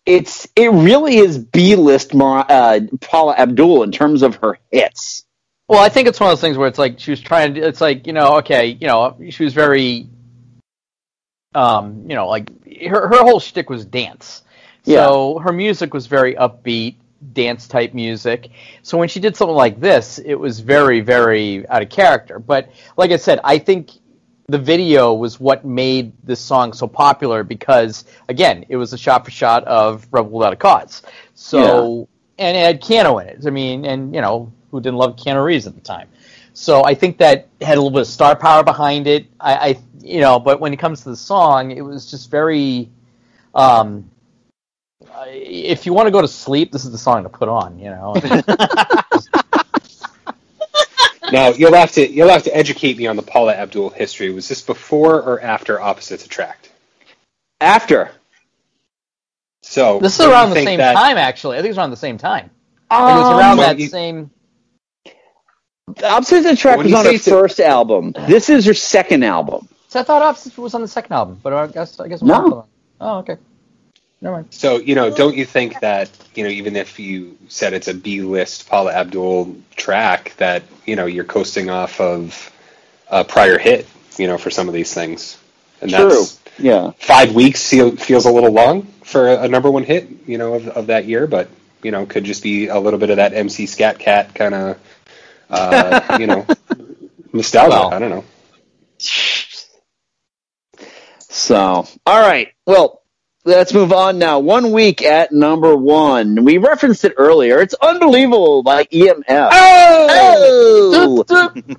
it's it really is B list Mar- uh, Paula Abdul in terms of her hits. Well, I think it's one of those things where it's like she was trying to. It's like you know, okay, you know, she was very, um, you know, like her her whole shtick was dance. So her music was very upbeat, dance type music. So when she did something like this, it was very very out of character. But like I said, I think the video was what made this song so popular because again, it was a shot for shot of Rebel Without a Cause. So and it had Keanu in it. I mean, and you know who didn't love Keanu Reeves at the time. So I think that had a little bit of star power behind it. I, I you know, but when it comes to the song, it was just very. Um, if you want to go to sleep, this is the song to put on. You know. Now you'll have to you'll have to educate me on the Paula Abdul history. Was this before or after Opposites Attract? After. So This is around the same that- time, actually. I think it's around the same time. it was around Um, that you- same. Opposites Attract When was on say her it's first album. This is her second album. So I thought Opposites was on the second album, but I guess I guess I'm No. Oh, okay. Never mind. So you know, don't you think that you know, even if you said it's a B list Paula Abdul track, that you know you're coasting off of a prior hit, you know, for some of these things, and True. that's Yeah. five weeks feels a little long for a, a number one hit, you know, of, of that year, but you know, could just be a little bit of that MC Scat Cat kind of, uh, you know, nostalgia. Well. I don't know. So, all right. Well, let's move on now. One week at number one. We referenced it earlier. It's unbelievable by EMF. Oh! Being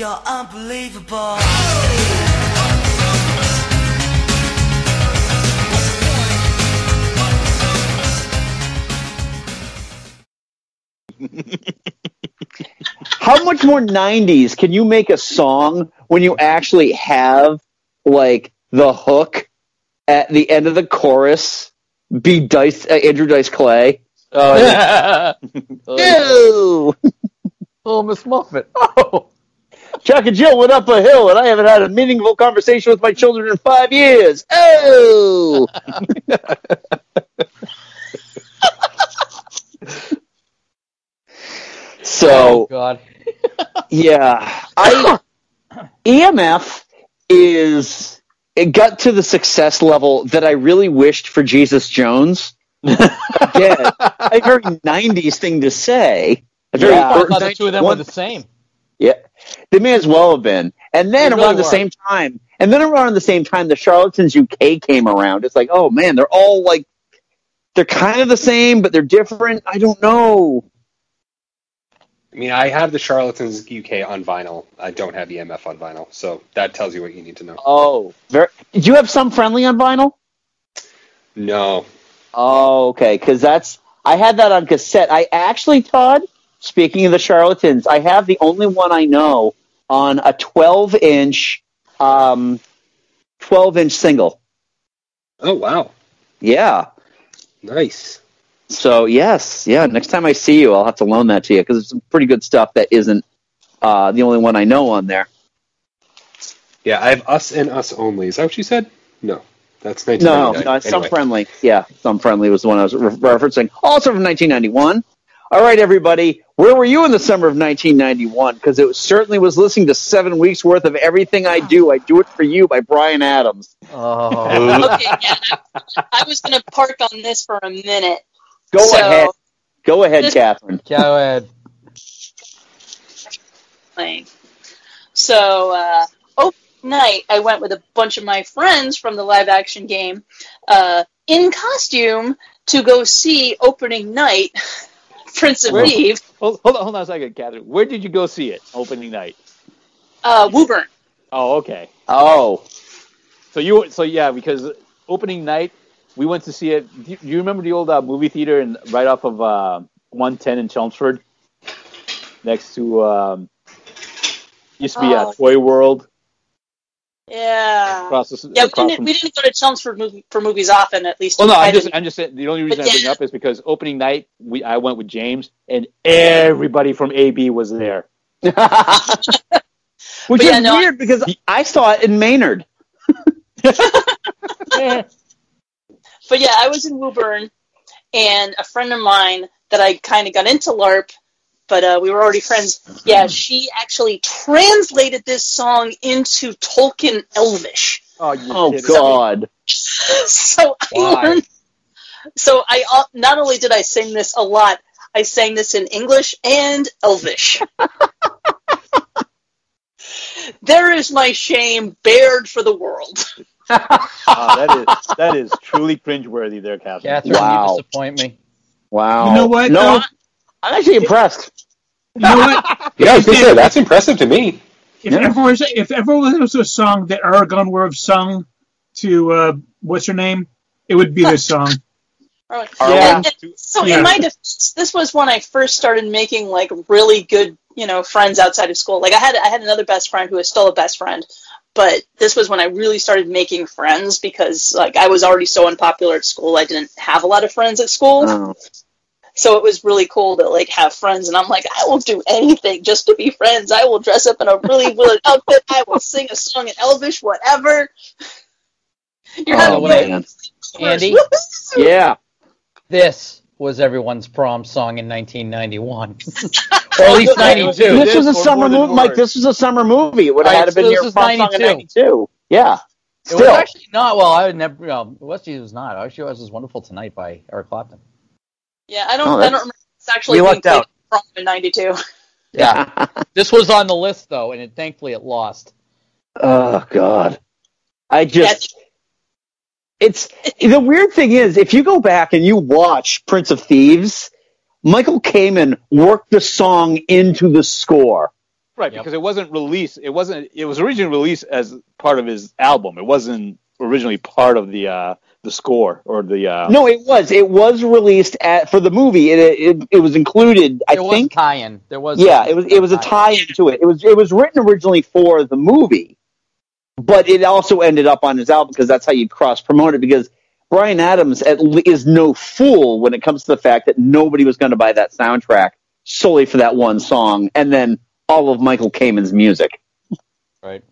you're unbelievable. How much more 90s can you make a song when you actually have, like, the hook at the end of the chorus be Dice, uh, Andrew Dice Clay? Oh, yeah. Ew! oh, Miss Muffet. Oh. Chuck and Jill went up a hill, and I haven't had a meaningful conversation with my children in five years. Oh! Oh so God. yeah, I EMF is it got to the success level that I really wished for Jesus Jones. Again, a very '90s thing to say. A very Yeah, I thought the two of them were the same. Yeah, they may as well have been. And then really around the were. same time, and then around the same time, the Charlatans UK came around. It's like, oh man, they're all like, they're kind of the same, but they're different. I don't know. I mean, I have the Charlatans UK on vinyl. I don't have EMF on vinyl, so that tells you what you need to know. Oh, very. Did you have some friendly on vinyl? No, Oh, okay, because that's I had that on cassette. I actually, Todd. Speaking of the Charlatans, I have the only one I know on a 12 inch, um, 12 inch single. Oh wow, Yeah. nice. So yes, yeah. Next time I see you, I'll have to loan that to you because it's some pretty good stuff that isn't uh, the only one I know on there. Yeah, I have us and us only. Is that what you said? No, that's No, 1999. no, some Anyway. friendly. Yeah, some friendly was the one I was re- referencing. Also from 1991. All right, everybody, where were you in the summer of 1991? Because it certainly was listening to seven weeks worth of everything I do. I do it for you by Bryan Adams. Oh. okay, yeah, I, I was going to park on this for a minute. Go So- ahead, go ahead, Catherine. Go ahead. playing. So, uh, opening night, I went with a bunch of my friends from the live action game uh, in costume to go see opening night, Prince of Where- Thieves, Hold, hold on, hold on a second, Catherine. Where did you go see it opening night? uh, Woburn. Oh, okay. Oh, So you, so yeah, because opening night we went to see it. Do you, do you remember the old uh, movie theater and right off of uh, 110 in Chelmsford, next to um, used to be Oh. a Toy World Yeah. across the Yeah, we didn't, from. we didn't go to Chelmsford movie, for movies often, at least. Well, no, I I'm just. I'm just saying. The only reason But I bring it up is because opening night we I went with James and everybody from AB was there. which But is yeah, no, weird because I saw it in Maynard. But yeah, I was in Woburn, and a friend of mine that I kind of got into LARP but uh, we were already friends. Yeah, she actually translated this song into Tolkien Elvish. Oh, you Oh. God. so I learned. So I uh, not only did I sing this a lot, I sang this in English and Elvish. there is my shame bared for the world. That is that is truly cringeworthy there, Catherine. Catherine, Wow. you disappoint me. Wow. You know what, No, though? I'm- I'm actually impressed. You know what? Yeah, I was gonna say that's impressive to me. If ever was if ever was a song that Aragorn would have sung to uh, what's her name, it would be this song. Right. Yeah. And- and so Yeah. in my defense, this was when I first started making like really good, you know, friends outside of school. Like I had I had another best friend who is still a best friend, but this was when I really started making friends because like I was already so unpopular at school. I didn't have a lot of friends at school. Oh. So it was really cool to like have friends, and I'm like, I will do anything just to be friends. I will dress up in a really weird outfit. I will sing a song in Elvish, whatever. You're Oh, having man. Andy, Yeah. this was everyone's prom song in 1991, or at least 92. This was a summer movie, Mike. This was a summer movie. It would have Right, had to been so your this is prom song in 92. '92. Yeah. It was actually not. Well, I would never. Well, Westie was not. Actually, it was "Wonderful Tonight" by Eric Clapton. Yeah, I don't. Oh, I don't remember. It's actually You being lucked out. prom in '92. Yeah, this was on the list though, and it, thankfully it lost. Oh God. I just. Yeah. It's the weird thing is if you go back and you watch Prince of Thieves, Michael Kamen worked the song into the score. Right, Yep. because it wasn't released. It wasn't. It was originally released as part of his album. It wasn't originally part of the uh, the score or the. Uh, No, it was. It was released at for the movie. It it, it was included. I There was think. a tie-in. There was. Yeah, it was. It was a tie-in to it. It was. It was written originally for the movie, but it also ended up on his album because that's how you cross promote it. Because Bryan Adams at le- is no fool when it comes to the fact that nobody was going to buy that soundtrack solely for that one song, and then all of Michael Kamen's music. Right.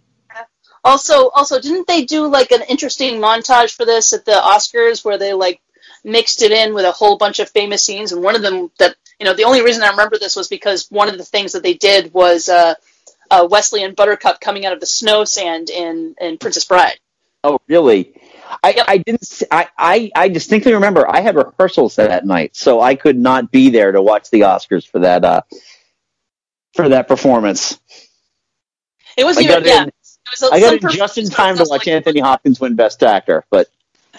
Also, also, didn't they do like an interesting montage for this at the Oscars where they like mixed it in with a whole bunch of famous scenes? And one of them that you know, the only reason I remember this was because one of the things that they did was uh, uh, Wesley and Buttercup coming out of the snow sand in in Princess Bride. Oh, really? I, I didn't. I, I I distinctly remember I had rehearsals that night, so I could not be there to watch the Oscars for that. Uh, for that performance. It was even got yeah. In- It was a- I got it just in time to watch like- Anthony Hopkins win Best Actor, but.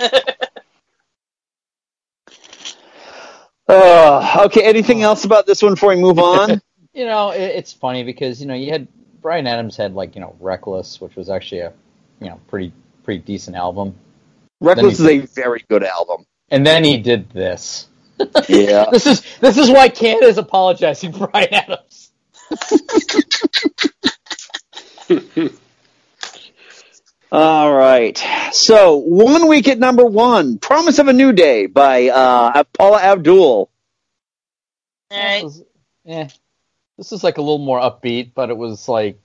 Uh, okay, anything else about this one before we move on? You know, it, it's funny because you know you had Bryan Adams had like you know Reckless, which was actually a you know pretty pretty decent album, Reckless is a very good album. and then he did this. Yeah. This is this is why Canada's apologizing for Bryan Adams. All right. So, one week at number one, Promise of a New Day by uh, Paula Abdul. All right. This is, eh, this is like a little more upbeat, but it was like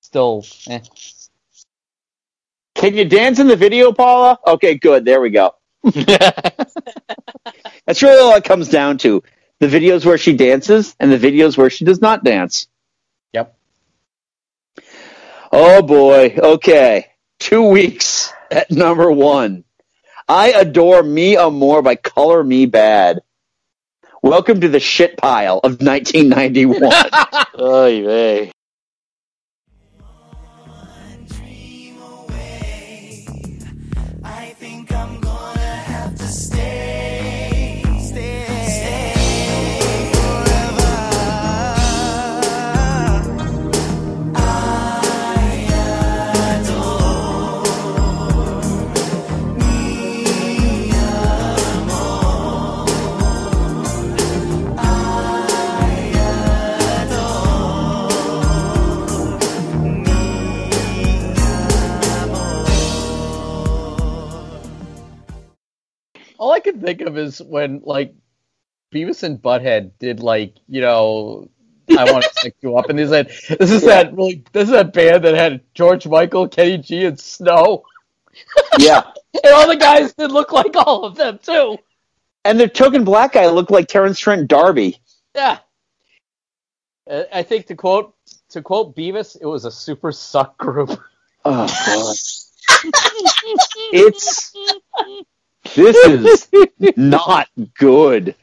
still. Eh. Can you dance in the video, Paula? Okay, good. There we go. That's really all it comes down to. The videos where she dances and the videos where she does not dance. Yep. Oh boy. Okay. Two weeks at number one. I adore Mi Amor by Color Me Badd. Welcome to the shit pile of 1991. Oy vey. All I can think of is when like Beavis and Butthead did like you know I want to stick you up, and they said this is that really this is that band that had George Michael, Kenny G, and Snow, yeah. and all the guys did look like all of them too. And the token black guy looked like Terence Trent D'Arby. Yeah. I think to quote to quote Beavis, it was a super suck group. Oh god. it's this is not good.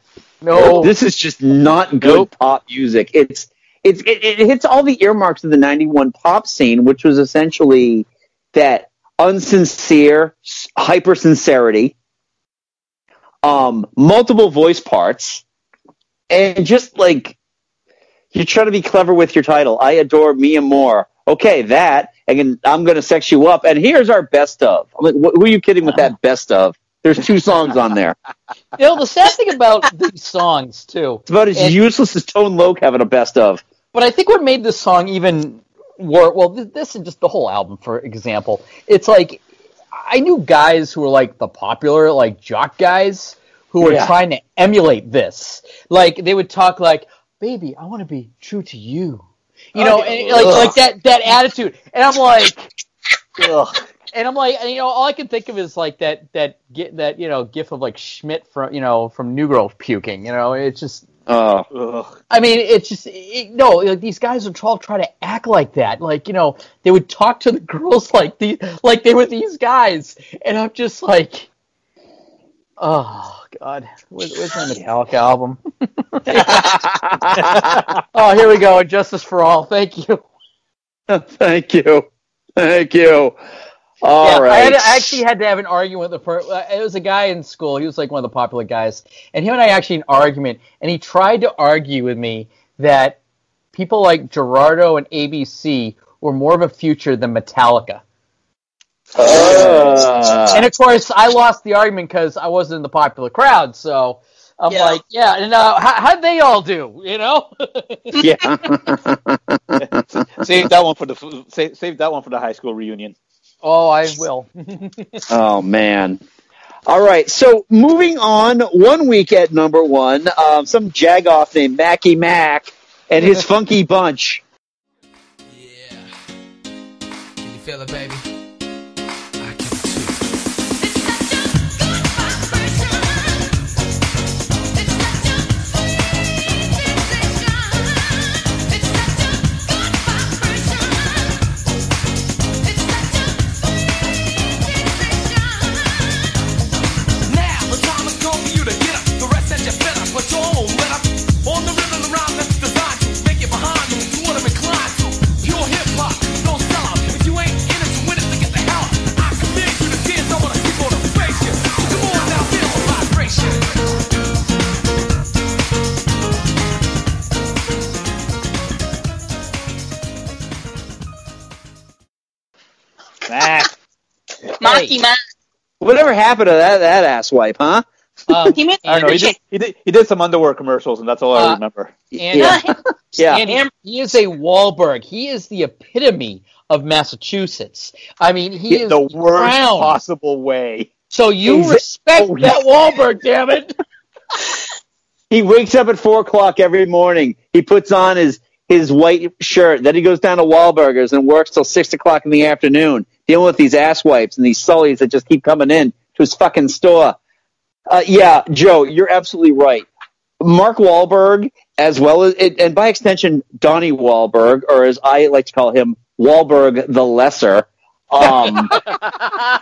No. This is just not good pop music. It's it's it, it hits all the earmarks of the 91 pop scene, which was essentially that unsincere hyper sincerity, um, multiple voice parts, and just like you're trying to be clever with your title. I adore Mia Moore. Okay, that, and I'm going to sex you up. And here's our best of. I'm like, wh- who are you kidding with that best of? There's two songs on there. You know, the sad thing about these songs too. It's about as and- useless as Tone Loc having a best of. But I think what made this song even work, well, this and just the whole album, for example. It's like, I knew guys who were like the popular, like jock guys, who were Yeah. trying to emulate this. Like, they would talk like, baby, I want to be true to you. You know, and like, Ugh. like that, that attitude. And I'm like, ugh. And I'm like, you know, all I can think of is like that, that, gi- that, you know, gif of like Schmidt from, you know, from New Girl puking. You know, it's just, Oh, I mean, it's just it, no. Like these guys would all try to act like that. Like you know, they would talk to the girls like the like they were these guys, and I'm just like, oh god, where's, where's my Metallica album? oh, here we go. Justice for all. Thank you. Thank you. Thank you. All yeah, right. I, had, I actually had to have an argument with the per- uh, it was a guy in school. He was like one of the popular guys, and him and I actually had an argument, and he tried to argue with me that people like Gerardo and ABC were more of a future than Metallica. Uh, and of course, I lost the argument because I wasn't in the popular crowd. So I'm Yeah. like, yeah, and uh, how, how'd they all do? You know? yeah. save that one for the save, save that one for the high school reunion. Oh, I will. oh man. All right. So moving on, one week at number one, um, some jagoff named Mackie Mac and his funky bunch. Yeah, can you feel it, baby? Mac. Mocky Mac. Whatever happened to that that ass wipe, huh? Um, He made I don't know. He did, he did. He did some underwear commercials, and that's all I Uh, remember. And, Yeah. Yeah. and he is a Wahlberg. He is the epitome of Massachusetts. I mean, he Yeah, is the worst crowned. possible way. So you Exa- respect Oh, yeah. that Wahlberg, damn it! He wakes up at four o'clock every morning. He puts on his his white shirt. Then he goes down to Wahlburgers and works till six o'clock in the afternoon, dealing with these ass wipes and these sullies that just keep coming in to his fucking store. Uh, yeah, Joe, you're absolutely right. Mark Wahlberg, as well as, and by extension, Donnie Wahlberg, or as I like to call him, Wahlberg the Lesser. Um,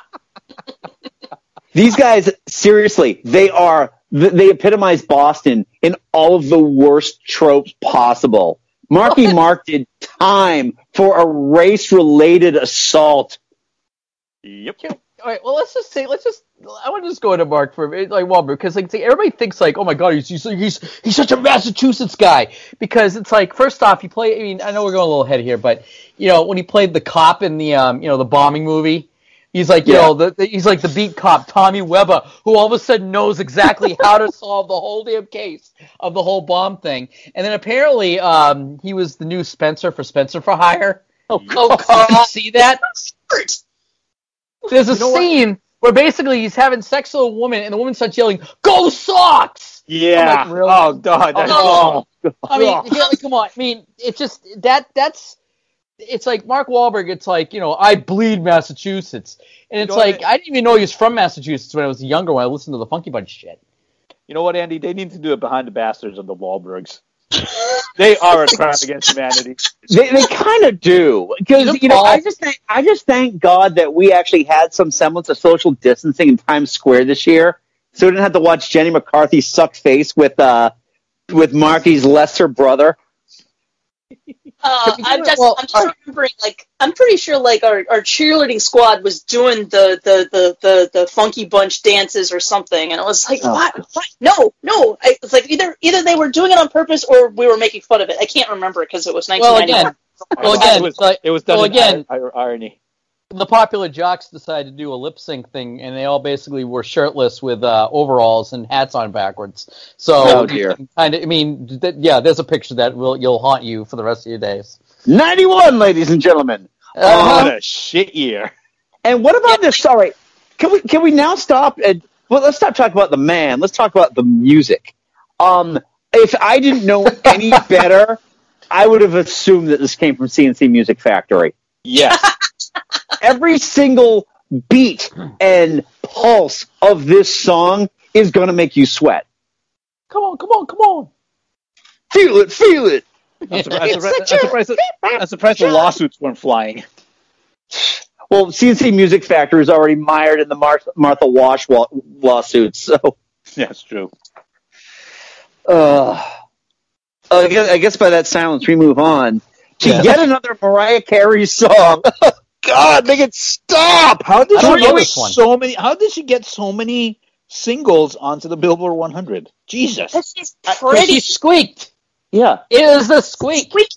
these guys, seriously, they are they epitomize Boston in all of the worst tropes possible. Marky Mark did time for a race related assault. Yep. All right, well, let's just say, let's just, I want to just go into Mark for a minute, like Wahlberg, because like see, everybody thinks like, oh my god, he's, he's he's he's such a Massachusetts guy, because it's like, first off, he played. I mean, I know we're going a little ahead here, but you know, when he played the cop in the um, you know, the bombing movie. He's like, you Yeah. know, the, the, he's like the beat cop, Tommy Weber, who all of a sudden knows exactly how to solve the whole damn case of the whole bomb thing. And then apparently, um, he was the new Spenser for Spenser for Hire. Oh, Did you see that? There's a scene where basically he's having sex with a woman, and the woman starts yelling, "Go Sox!" Yeah. I'm like, really? Oh God. That's, Oh, oh. I mean, you can't- come on. I mean, it's just that that's it's like Mark Wahlberg. It's like you know, I bleed Massachusetts, and it's know what? like I didn't even know he was from Massachusetts when I was younger. When I listened to the Funky Bunch shit. You know what, Andy? They need to do it behind the bastards of the Wahlbergs. they are a crime against humanity. They, they kind of do because you know I just thank, I just thank God that we actually had some semblance of social distancing in Times Square this year, so we didn't have to watch Jenny McCarthy suck face with uh with Marky's lesser brother. Uh, I'm just, I'm just remembering, like, I'm pretty sure, like, our, our cheerleading squad was doing the, the, the, the, the funky bunch dances or something, and it was like, Oh, what? what? No, no. I, it's like either either they were doing it on purpose or we were making fun of it. I can't remember because it was Well, again, well, again, it was, like- it was done well, in again, ir- ir- irony. The popular jocks decided to do a lip sync thing, and they all basically were shirtless with uh, overalls and hats on backwards. So, Oh, dear. kind of, I mean, th- yeah, there's a picture that will you'll haunt you for the rest of your days. Ninety one, ladies and gentlemen. Uh-huh. What a shit year. And what about this? Sorry, can we can we now stop and well, let's stop talking about the man. Let's talk about the music. Um, if I didn't know any better, I would have assumed that this came from C+C Music Factory. Yes. Every single beat and pulse of this song is going to make you sweat. Come on, come on, come on. Feel it, feel it. I'm surprised, I'm surprised, I'm surprised, I'm surprised the lawsuits weren't flying. Well, C+C Music Factory is already mired in the Mar- Martha Wash wa- lawsuits, so. That's true. Uh, I guess, I guess by that silence we move on to Yeah. yet another Mariah Carey song. God, make it stop! How did she get so many? How did she get so many singles onto the Billboard 100? Jesus. She's uh, Pretty. She squeaked. Yeah. It was the squeak. Squeak.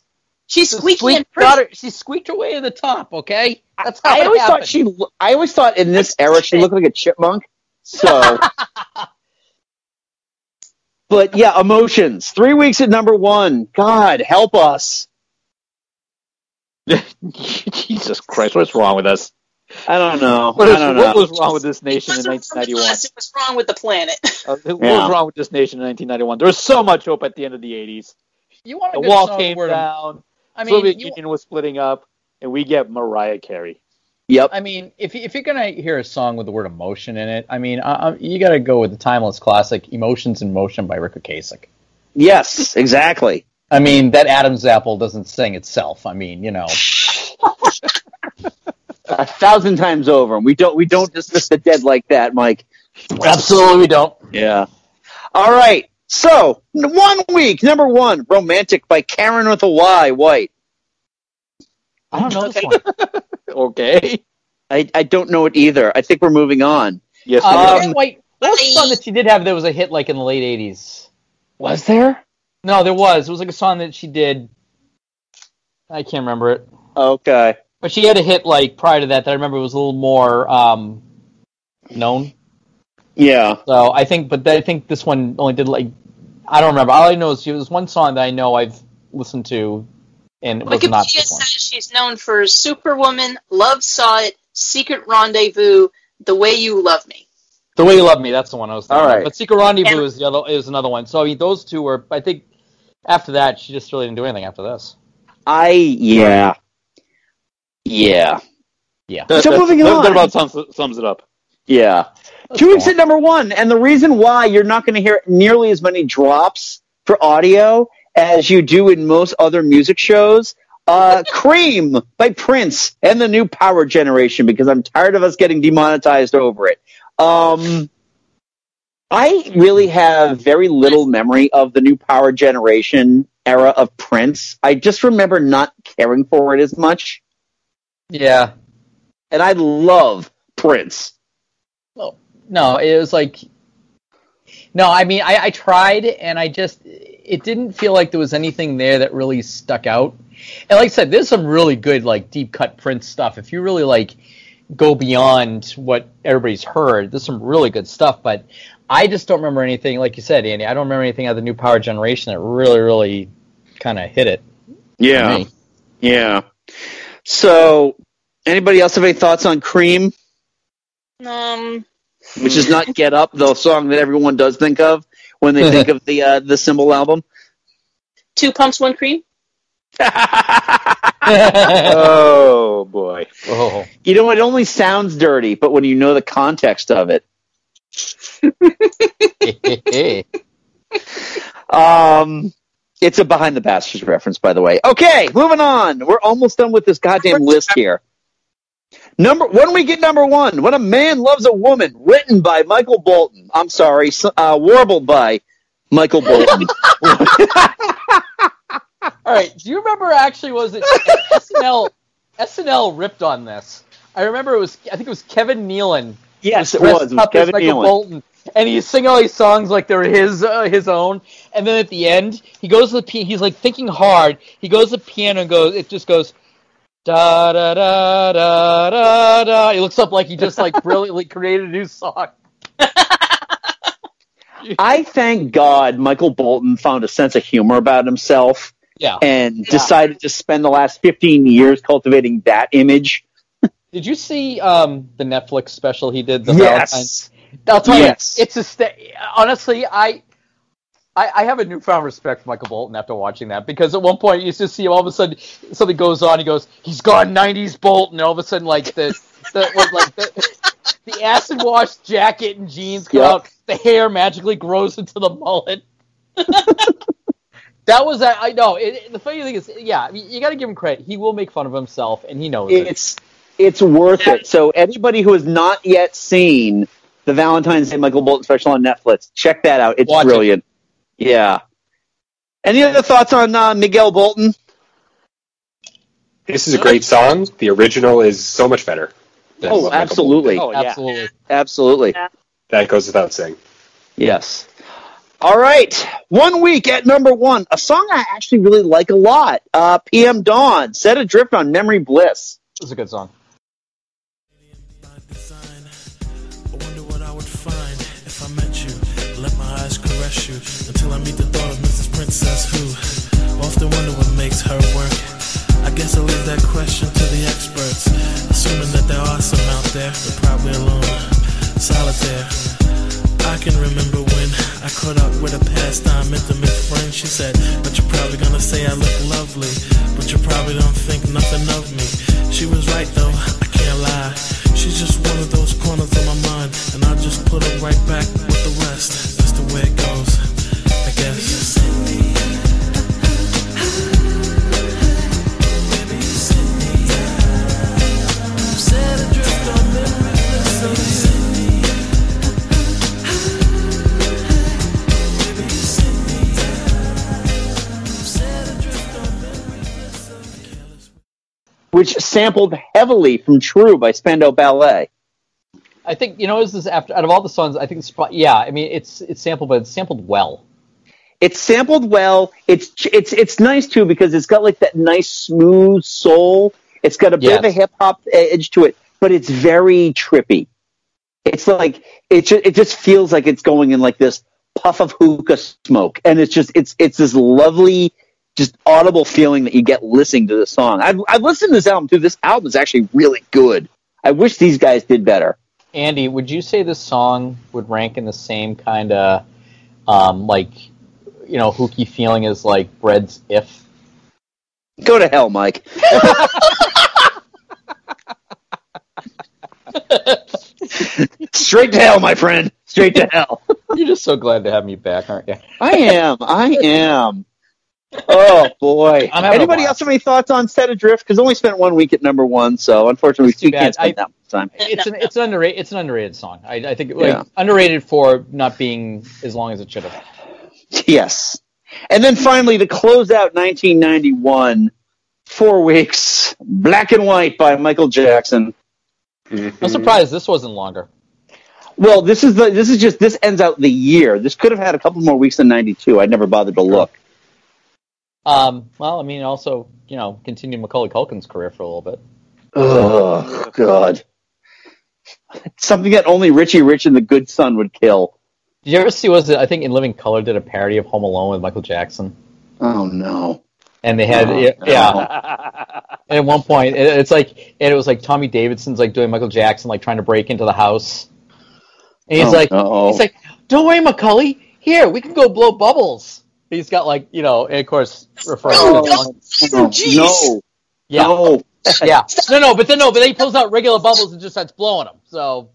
She's The squeaky squeak got her, she squeaked her way to the top. Okay, that's how I it always happened. thought she. I always thought in this era she looked like a chipmunk. So, but yeah, emotions. Three weeks at number one. God help us. Jesus Christ, what's wrong with us? I don't know. What, is, I don't what know. was wrong with this nation in It wasn't wrong with 1991? us, It was wrong with the planet. Uh, what Yeah. was wrong with this nation in 1991? There was so much hope at the end of the 80s. You want a The wall song came word- down. I mean, Soviet you- Union was splitting up, and we get Mariah Carey. Yep. I mean, if if you're gonna hear a song with the word emotion in it, I mean, uh, you got to go with the timeless classic "Emotions in Motion" by Ric Ocasek. Yes, exactly. I mean, that Adam's apple doesn't sing itself. I mean, you know, A thousand times over. We don't. We don't dismiss the dead like that, Mike. absolutely we don't. Yeah. All right. So one week, number one, "Romantic" by Karen with a Y, White. I don't know this one. Okay. I, I don't know it either. I think we're moving on. Yes, we Um, Karyn White, what was the song that she did have that was a hit like in the late '80s? Was there? No, there was. It was like a song that she did. I can't remember it, Okay. but she had a hit like prior to that that I remember was a little more um, known. Yeah. So I think, but I think this one only did like I don't remember. All I know is she was one song that I know I've listened to, and it was not Wikipedia this one. says she's known for Superwoman, Love Saw It, Secret Rendezvous, The Way You Love Me. The way you love me, that's the one I was thinking. All of. But Secret Rendezvous is the other is another one. So I mean, those two were. I think after that, she just really didn't do anything after this. I yeah. Yeah. Yeah. That, So that's- moving that, on. That about sums, sums it up. Yeah. Two weeks at number one, and the reason why you're not going to hear nearly as many drops for audio as you do in most other music shows. Uh, Cream by Prince and the new Power Generation because I'm tired of us getting demonetized over it. Um, I really have very little memory of the new Power Generation era of Prince. I just remember not caring for it as much, Yeah. and I love Prince. Oh, No, it was like. No, I mean, I, I tried, and I just it didn't feel like there was anything there that really stuck out. And like I said, there's some really good like deep cut Prince stuff. If you really like go beyond what everybody's heard, there's some really good stuff. But I just don't remember anything, like you said, Andy. I don't remember anything out of the new Power Generation that really, really kind of hit it. Yeah. Yeah. So, anybody else have any thoughts on Cream, Um, which is not Get Up, the song that everyone does think of when they think of the uh, the Symbol album? two pumps, one cream. oh boy. Oh. You know, it only sounds dirty, but when you know the context of it, um, It's a behind the bastards reference, by the way. Okay, moving on. We're almost done with this goddamn list here. Number when we get number one, when a man loves a woman, written by Michael Bolton. I'm sorry, uh, warbled by Michael Bolton. All right. Do you remember actually was it SNL? SNL ripped on this. I remember it was. I think it was Kevin Nealon. Yes, it was. It was Kevin Michael Nealon. Bolton, and he's singing all these songs like they're his uh, his own. And then at the end, he goes to the piano. He's like thinking hard. He goes to the piano and goes. It just goes. Da da da da da da. He looks up like he just like brilliantly created a new song. I thank God Michael Bolton found a sense of humor about himself Yeah. and decided to spend the last 15 years cultivating that image. Did you see um, the Netflix special he did? The Yes. Valentine's? I'll tell Yes. you, it's a sta- honestly, I, I I have a newfound respect for Michael Bolton after watching that because at one point you just see him all of a sudden something goes on. He goes, he's gone '90s Bolton. And all of a sudden, like the the like, like the, the acid wash jacket and jeans come Yep. out. The hair magically grows into the mullet. that was that. I know. It, it- the funny thing is, yeah, I mean, you got to give him credit. He will make fun of himself, and he knows it. It's it's worth it. So anybody who has not yet seen the Valentine's Day Michael Bolton special on Netflix, check that out. It's Watch it. brilliant. Yeah. Any other thoughts on uh, Miguel Bolton? This is a great song. The original is so much better. Oh, what Michael absolutely. Bolton Oh, did. Absolutely. Absolutely. That goes without saying. Yes. All right. One week at number one, a song I actually really like a lot. Uh, PM Dawn, Set Adrift on Memory Bliss. This is a good song. Eyes caress you until I meet the thought of Mrs. Princess, who often wonder what makes her work. I guess I'll leave that question to the experts, assuming that there are some out there, but probably alone, solitaire. I can remember when I caught up with a pastime intimate friend. She said, But you're probably gonna say I look lovely, but you probably don't think nothing of me. She was right though, I can't lie. She's just one of those corners of my mind, and I just put her right back with the rest. That's the way it goes, I guess. Which sampled heavily from True by Spandau Ballet. I think you know is this after out of all the songs, I think it's yeah. I mean, it's it's sampled, but it's sampled well. It's sampled well. It's it's it's nice too because it's got like that nice smooth soul. It's got a bit of a hip hop edge to it, but it's very trippy. It's like it just it just feels like it's going in like this puff of hookah smoke, and it's just it's it's this lovely, just audible feeling that you get listening to the song. I've I've listened to this album too. This album is actually really good. I wish these guys did better. Andy, would you say this song would rank in the same kind of um, like you know hooky feeling as like Bread's "If"? Go to hell, Mike. Straight to hell, my friend. Straight to hell. You're just so glad to have me back, aren't you? I am. I am. Oh boy. I'm having a Anybody else have any thoughts on Set Adrift? Because I only spent one week at number one, so unfortunately we can't bad. spend I- that much time. It's an it's an underrated it's an underrated song. I, I think like, Yeah. underrated for not being as long as it should have. Yes. And then finally, to close out 1991, four weeks, Black and White by Michael Jackson. I'm surprised this wasn't longer. Well, this is the this is just this ends out the year. This could have had a couple more weeks than 92. I never bothered to look. Um, well, I mean, also you know, continued Macaulay Culkin's career for a little bit. Oh God. Something that only Richie Rich and the Good Son would kill. Did you ever see? Was it? I think in Living Color did a parody of Home Alone with Michael Jackson, Oh no. and they had Oh, yeah. no. yeah. And at one point, it, it's like and it was like Tommy Davidson's like doing Michael Jackson, like trying to break into the house, and he's Oh, like, no. he's like, "Don't worry, Macaulay. Here, we can go blow bubbles." He's got like you know, and of course referring to the song. no. Yeah. No. yeah. No, no, but then no, but then he pulls out regular bubbles and just starts blowing them. So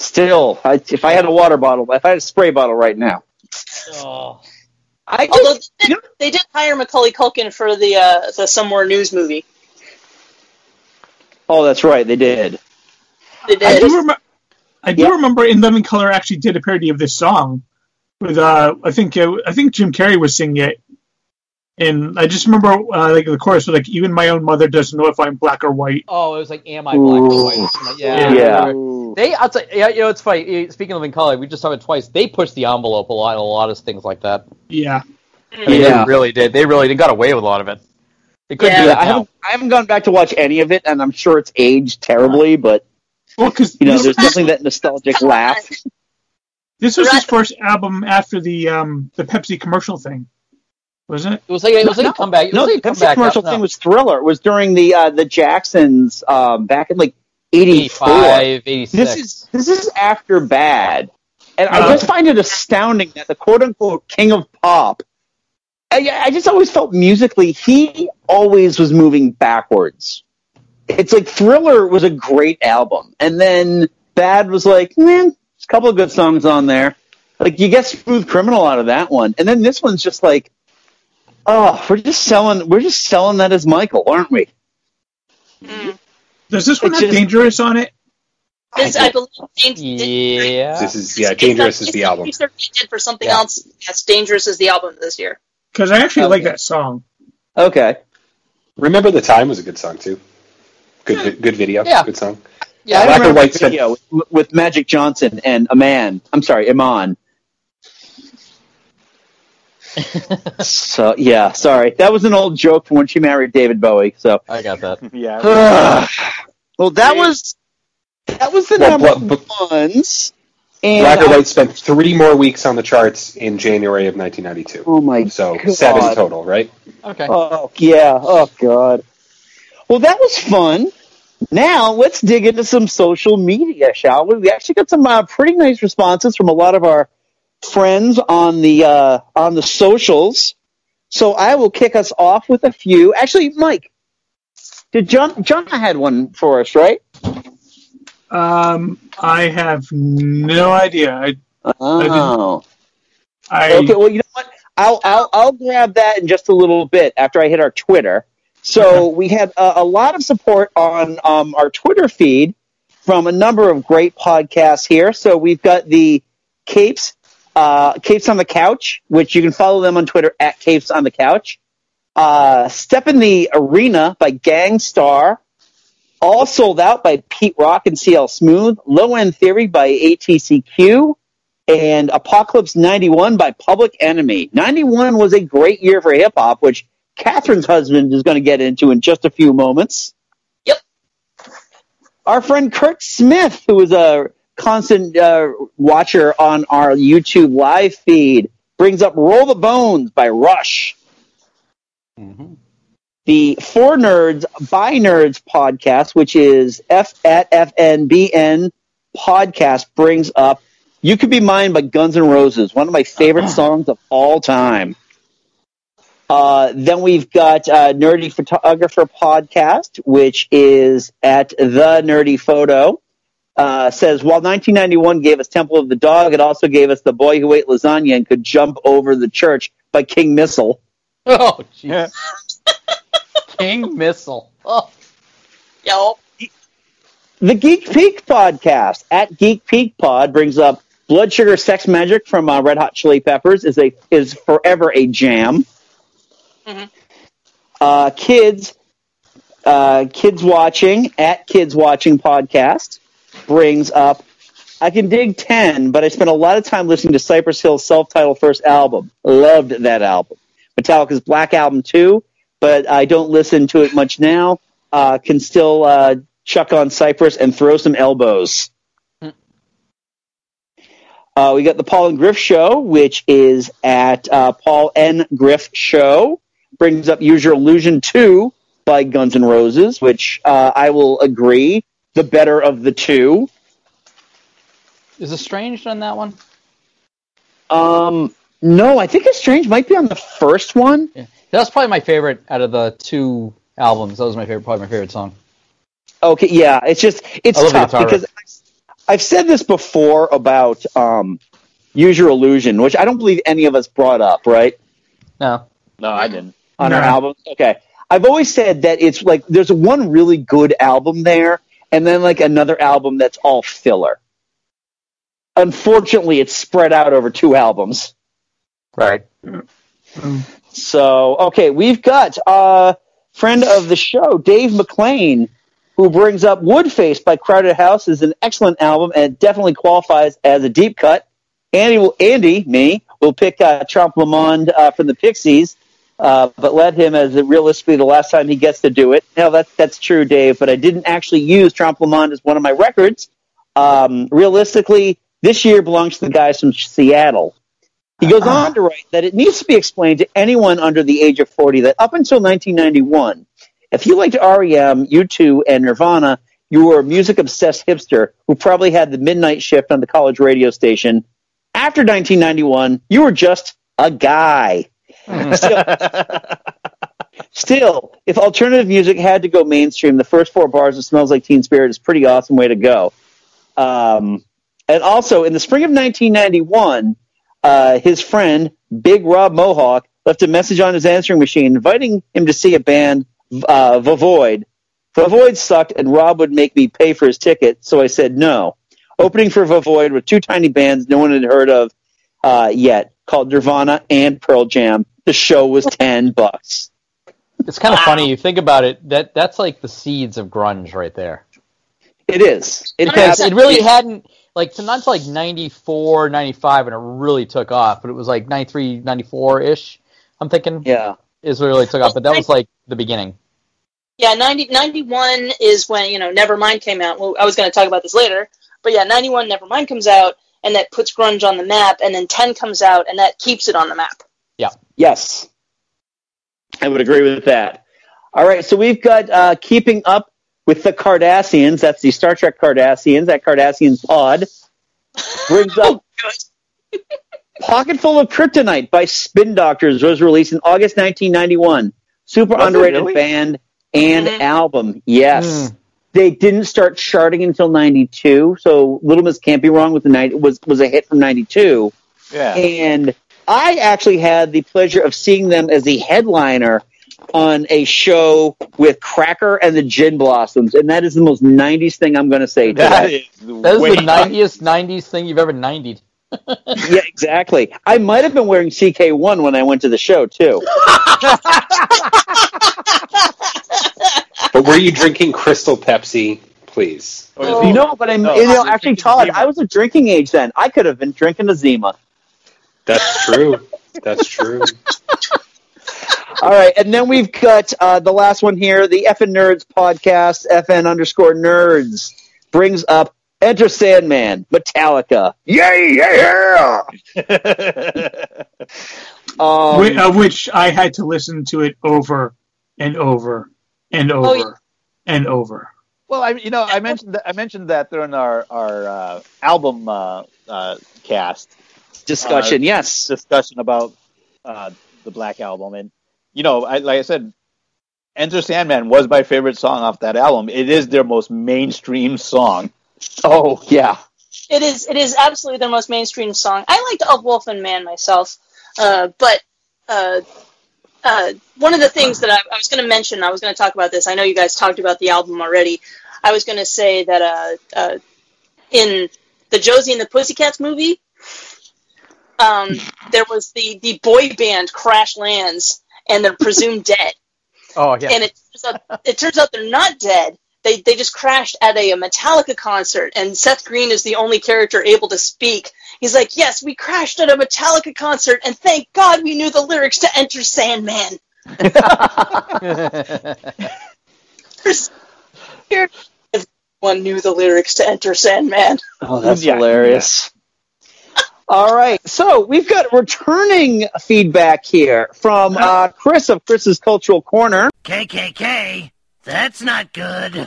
Still, I, if I had a water bottle, if I had a spray bottle right now, oh. I just, Although they did, they did hire Macaulay Culkin for the uh, the Somewhere News movie. oh, that's right, they did. They I did. do, rem- I do remember In Living Color actually did a parody of this song with uh I think uh, I think Jim Carrey was singing it, and I just remember uh, like the chorus was like even my own mother doesn't know if I'm black or white. Oh, it was like, "Am I black or white?" Yeah, Yeah. They, I'll tell yeah, you know, it's funny. eh, Speaking of in color, we just saw it twice. They pushed the envelope a lot, a lot of things like that. Yeah. I mean, Yeah. they really did. They really they got away with a lot of it. They couldn't Yeah, do that I haven't, I haven't gone back to watch any of it, and I'm sure it's aged terribly, but Well, because you know, there's definitely that nostalgic laugh. This was his first album after the um the Pepsi commercial thing, wasn't it? It was like it was like a comeback. It was No, like a comeback. commercial no. thing was Thriller. It was during the uh, the Jacksons um, back in like '84. 85, 86. This is this is after Bad, and I Uh. just find it astounding that the quote unquote king of pop. I, I just always felt musically he always was moving backwards. It's like Thriller was a great album, and then Bad was like, man, there's a couple of good songs on there. Like you get Smooth Criminal out of that one, and then this one's just like, oh, we're just selling, we're just selling that as Michael, aren't we? Does this one It's have just- Dangerous on it? This, I believe, James, Yeah. This is yeah, Dangerous is the album. Research did for something else. Yes, Dangerous is the album this year. Because I actually like that song. Okay. Remember the time was a good song too. Good vi- good video. Yeah. Good song. Yeah, I Black or remember white the spent video with, with Magic Johnson and Aman. I'm sorry, Iman. So yeah, sorry. That was an old joke from when she married David Bowie. So I got that. yeah. well, that was that was the Well, number Bla- ones. And Black or I- White spent three more weeks on the charts in January of 1992. Oh my So God. seven total, right? Okay. Oh yeah. Oh god. Well, that was fun. Now let's dig into some social media, shall we? We actually got some uh, pretty nice responses from a lot of our friends on the uh, on the socials. So I will kick us off with a few. Actually, Mike, did John John had one for us, right? Um, I have no idea. I, Oh. I Okay, well, you know what? I'll, I'll, I'll grab that in just a little bit after I hit our Twitter. So we had a, a lot of support on um, our Twitter feed from a number of great podcasts here. So we've got the Capes, uh, Capes on the Couch, which you can follow them on Twitter at Capes on the Couch. Uh, Step in the Arena by Gang Starr. All Sold Out by Pete Rock and CL Smooth. Low End Theory by ATCQ and Apocalypse 91 by Public Enemy. 91 was a great year for hip hop, which Catherine's husband is going to get into in just a few moments. Yep. Our friend Kurt Smith, who is a constant uh, watcher on our YouTube live feed, brings up Roll the Bones by Rush. The For Nerds by Nerds podcast, which is F at FNBN podcast, brings up You Could Be Mine by Guns N' Roses, one of my favorite songs of all time. Uh, then we've got uh, Nerdy Photographer podcast, which is at the Nerdy Photo. Uh, says while 1991 gave us Temple of the Dog, it also gave us The Boy Who Ate Lasagna and Could Jump Over the Church by King Missile. Oh, jeez. King Missile. Oh. Yo. The Geek Peak podcast at Geek Peak Pod brings up Blood Sugar Sex Magik from uh, Red Hot Chili Peppers is a is forever a jam. Uh, kids, uh, kids watching at Kids Watching podcast brings up. I can dig ten, but I spent a lot of time listening to Cypress Hill's self-titled first album. Loved that album. Metallica's Black Album too, but I don't listen to it much now. Uh, can still uh, chuck on Cypress and throw some elbows. Uh, we got the Paul and Griff Show, which is at uh, Paul N. Griff Show. Brings up Use Your Illusion 2 by Guns N' Roses, which uh, I will agree, the better of the two. Is Estranged on that one? Um, no, I think Estranged might be on the first one. Yeah. That's probably my favorite out of the two albums. That was my favorite, probably my favorite song. Okay, yeah, it's just it's I love the tough guitar because I've said this before about um, Use Your Illusion, which I don't believe any of us brought up, right? No. No, I didn't. on No. our album. Okay, I've always said that it's like there's one really good album there, and then like another album that's all filler. Unfortunately, it's spread out over two albums. Right. So, okay, we've got a friend of the show, Dave McLean, who brings up Woodface by Crowded House is an excellent album and it definitely qualifies as a deep cut. Andy, will, Andy, me, will pick uh, Trompe le Monde uh, from the Pixies, uh, but let him as a realistically the last time he gets to do it. No, that's that's true, Dave. But I didn't actually use Trompe le Monde as one of my records. Um, realistically, this year belongs to the guys from Seattle. He goes on to write that it needs to be explained to anyone under the age of 40 that up until 1991, if you liked REM, U2, and Nirvana, you were a music obsessed hipster who probably had the midnight shift on the college radio station. After 1991, you were just a guy. Still, still, if alternative music had to go mainstream, the first four bars of Smells Like Teen Spirit is a pretty awesome way to go. Um, and also, in the spring of 1991, uh, his friend, Big Rob Mohawk, left a message on his answering machine inviting him to see a band, uh, Void. Void sucked, and Rob would make me pay for his ticket, so I said no. Opening for Void with two tiny bands no one had heard of uh, yet, called Nirvana and Pearl Jam. The show was 10 bucks. It's kind of funny. You think about it. That that's like the seeds of grunge right there. It is. It, has- it really hadn't like so not until like 94, 95 and it really took off. But it was like 93, 94 ish. I'm thinking. Yeah. Is really took off. But that was like the beginning. Yeah, 90, 91 is when, you know, Nevermind came out. Well, I was going to talk about this later. But yeah, 91 Nevermind comes out, and that puts grunge on the map, and then 10 comes out, and that keeps it on the map. Yeah. Yes. I would agree with that. All right, so we've got uh, Keeping Up with the Cardassians. That's the Star Trek Cardassians, that Cardassian pod. Brings up Pocket Full of Kryptonite by Spin Doctors was released in August 1991. Super Was underrated really? band and album. Yes. Mm. They didn't start charting until 92, so Little Miss Can't Be Wrong with the night was was a hit from 92. Yeah. And I actually had the pleasure of seeing them as the headliner on a show with Cracker and the Gin Blossoms, and that is the most 90s thing I'm going to say That today. is That is the nineties nineties thing you've ever ninetyed. yeah, exactly. I might have been wearing CK1 when I went to the show, too. But were you drinking Crystal Pepsi, please? Or no, but I'm, No, you know, actually, Todd, Zima. I was a drinking age then. I could have been drinking a Zima. That's true. That's true. All right, and then we've got uh, the last one here. The FN Nerds podcast, FN underscore Nerds, brings up Enter Sandman, Metallica. Yeah, yeah, yeah. Um, Whi- of which I had to listen to it over and over and over Oh, yeah. and over. Well, I you know I mentioned that, I mentioned that during our our uh, album uh, uh, cast discussion, uh, yes. discussion about uh, the Black Album, and you know, I, like I said, Enter Sandman was my favorite song off that album. It is their most mainstream song. Oh, yeah. It is it is absolutely their most mainstream song. I liked Of Wolf and Man myself, uh, but uh, uh, one of the things that I, I was going to mention, I was going to talk about this. I know you guys talked about the album already. I was going to say that uh, uh, in the Josie and the Pussycats movie, um, there was the the boy band Crash Lands, and they're presumed dead. Oh yeah. And it turns out it turns out they're not dead. They they just crashed at a, Metallica concert, and Seth Green is the only character able to speak. He's like, "Yes, we crashed at a Metallica concert, and thank God we knew the lyrics to Enter Sandman." There's- Everyone knew the lyrics to Enter Sandman. Oh, that's Yeah. hilarious. All right, so we've got returning feedback here from uh, Chris of Chris's Cultural Corner. KKK? That's not good.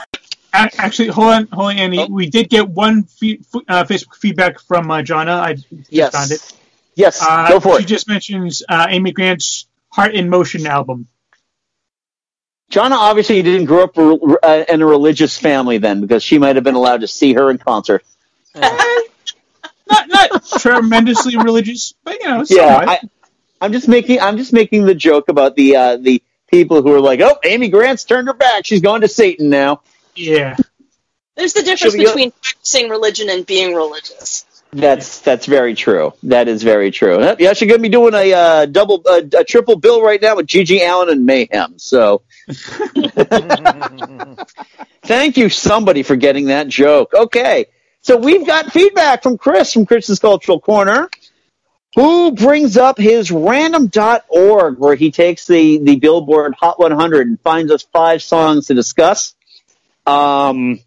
Actually, hold on, hold on, Andy. We did get one fe- uh, Facebook feedback from uh, Jonna. I just Yes. found it. Yes, Uh, go for she it. just mentions uh, Amy Grant's Heart in Motion album. Jonna obviously didn't grow up uh, in a religious family then, because she might have been allowed to see her in concert. Not not tremendously religious, but you know, Yeah, somewhat. I, I'm just making I'm just making the joke about the uh, the people who are like, oh, Amy Grant's turned her back. She's going to Satan now. Yeah. There's the difference Should we go- between practicing religion and being religious. That's that's very true. That is very true. Yep, Yeah, she's gonna be doing a uh, double, uh, a triple bill right now with GG Allin and Mayhem. So, thank you somebody for getting that joke. Okay, so we've got feedback from Chris from Chris's Cultural Corner, who brings up his random.org where he takes the the Billboard Hot 100 and finds us five songs to discuss. Um,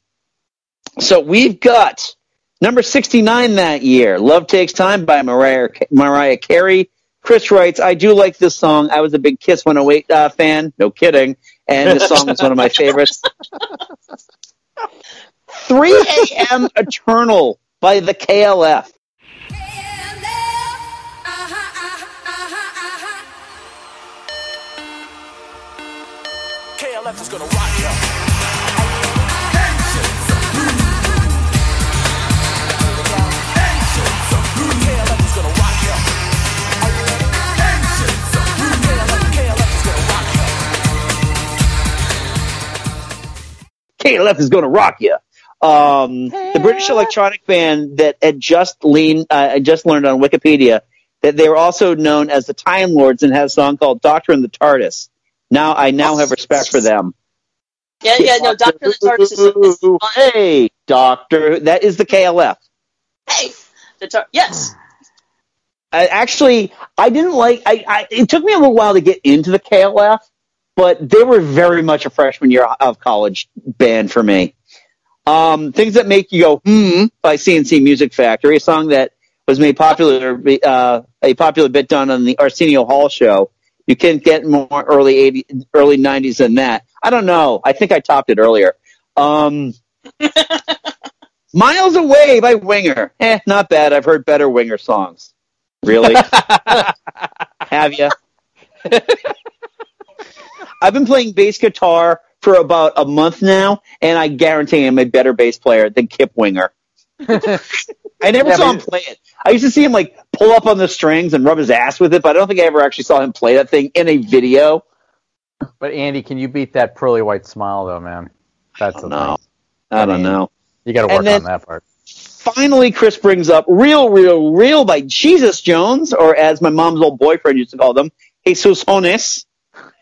so we've got number 69 that year, Love Takes Time by Mariah, Mariah Carey. Chris writes, I do like this song. I was a big Kiss 108 uh, fan. No kidding. And this song was one of my favorites. 3 a.m. Eternal by the KLF. KLF is gonna rock ya. KLF is going to rock you. Um, the British electronic band that had just leaned, uh, I just learned on Wikipedia that they were also known as the Time Lords and had a song called Doctor and the TARDIS. Now I now have respect for them. Yeah, yeah, no, Doctor the TARDIS is, is fun. Hey, Doctor, that is the KLF. Hey, the tar- yes. I, actually, I didn't like. I, I it took me a little while to get into the KLF, but they were very much a freshman year of college band for me. Um, things that make you go hmm by C+C Music Factory, a song that was made popular, uh, a popular bit done on the Arsenio Hall show. You can't get more early 80, early 90s than that. I don't know. I think I topped it earlier. Um, Miles Away by Winger. Eh, not bad. I've heard better Winger songs. Really? Have you? I've been playing bass guitar for about a month now, and I guarantee I'm a better bass player than Kip Winger. I never Yeah, saw him play it. I used to see him like pull up on the strings and rub his ass with it, but I don't think I ever actually saw him play that thing in a video. But Andy, can you beat that pearly white smile though, man? That's the know. thing. I don't mean, know. You got to work then- on that part. Finally, Chris brings up "Real, Real, Real" by Jesus Jones, or as my mom's old boyfriend used to call them, Jesus Jones.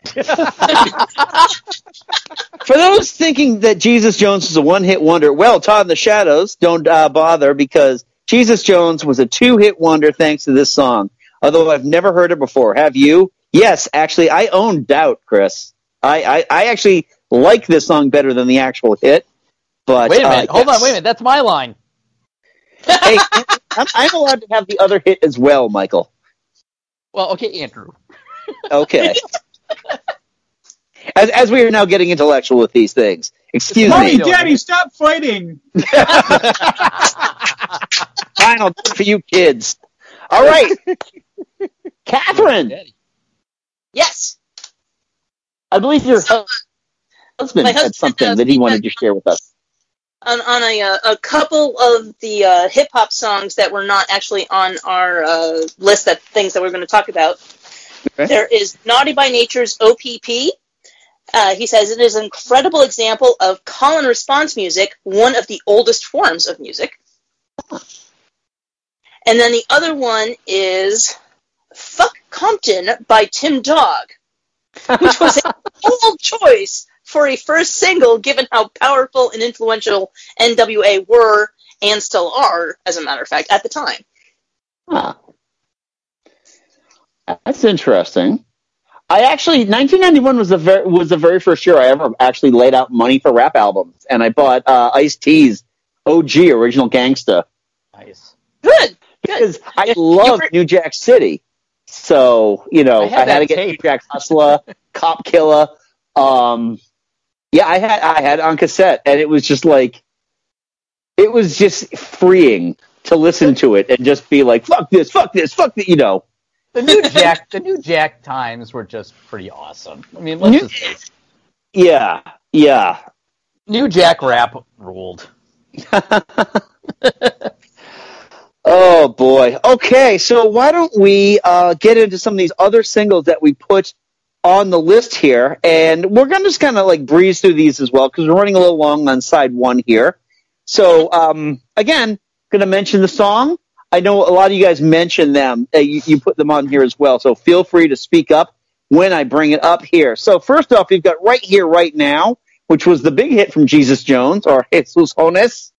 For those thinking that Jesus Jones was a one-hit wonder, well, Todd in the Shadows, don't uh, bother because Jesus Jones was a two-hit wonder thanks to this song. Although I've never heard it before. Have you? Yes, actually, I own Doubt, Chris. I, I, I actually like this song better than the actual hit. But Wait a uh, minute. Hold yes. on. Wait a minute. That's my line. hey, I'm, I'm allowed to have the other hit as well, Michael. Well, okay, Andrew. Okay. As, as we are now getting intellectual with these things. Excuse Mommy, me. Daddy, stop fighting. Final for you kids. All right. Catherine, Yes. I believe your hu- husband My had something does. that he He wanted to share with us. on, on a, uh, a couple of the uh, hip hop songs that were not actually on our uh, list of things that we're going to talk about. Okay. There is Naughty by Nature's OPP. Uh, he says it is an incredible example of call and response music, one of the oldest forms of music. And then the other one is Fuck Compton by Tim Dog, which was a bold choice for a first single given how powerful and influential NWA were and still are, as a matter of fact, at the time. Huh. That's interesting. I actually 1991 was the very was the very first year I ever actually laid out money for rap albums, and I bought uh, Ice T's OG Original Gangsta Nice. Good. because I love were- New Jack City. So you know I I had had, to get tape. New Jack Hustler, Cop Killer. Um, yeah, I had I had it on cassette, and it was just like it was just freeing to listen to it and just be like, "Fuck this, fuck this, fuck the," you know. The new Jack, the new Jack times were just pretty awesome. I mean, let's New- just face. Yeah, yeah. new Jack rap ruled. Oh boy. Okay, so why don't we uh, get into some of these other singles that we put on the list here, and we're gonna just kind of like breeze through these as well because we're running a little long on side one here. So um, again, gonna mention the song. I know a lot of you guys mentioned them. Uh, you, you put them on here as well, so feel free to speak up when I bring it up here. So first off, we've got right here, right now, which was the big hit from Jesus Jones or Jesus Jones.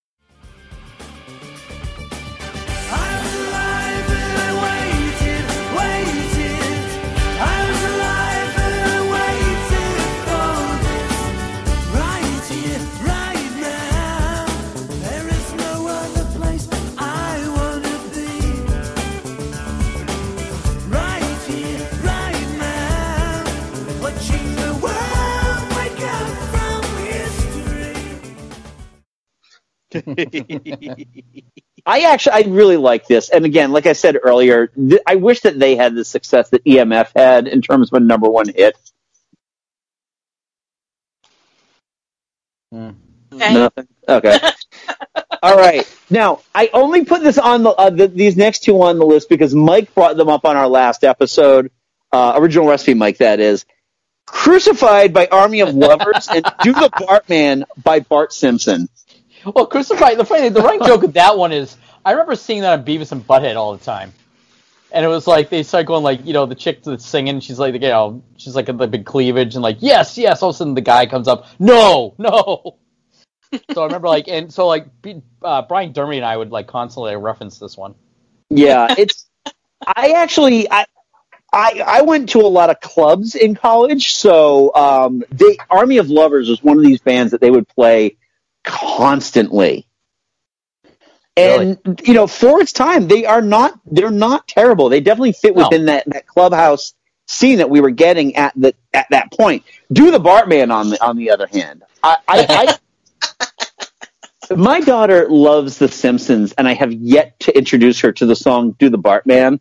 I actually, I really like this. And again, like I said earlier, th- I wish that they had the success that EMF had in terms of a number one hit. Okay. Nothing. Okay. All right. Now, I only put this on the, uh, the these next two on the list because Mike brought them up on our last episode, uh, original recipe. Mike, that is. Crucified by Army of Lovers and Do the Bartman by Bart Simpson. Well, crucified. The funny, the running joke with that one is, I remember seeing that on Beavis and Butthead all the time, and it was like they start going like, you know, the chick that's singing, she's like, you know, she's like the big cleavage and like, yes, yes. All of a sudden, the guy comes up, no, no. so I remember like, and so like, uh, Brian Dermy and I would like constantly reference this one. Yeah, it's. I actually, I, I, I went to a lot of clubs in college, so um, the Army of Lovers was one of these bands that they would play constantly. And you know, for its time, they are not they're not terrible. They definitely fit No. within that, that clubhouse scene that we were getting at the at that point. Do the Bartman on the on the other hand. I, I, I my daughter loves The Simpsons, and I have yet to introduce her to the song "Do the Bartman"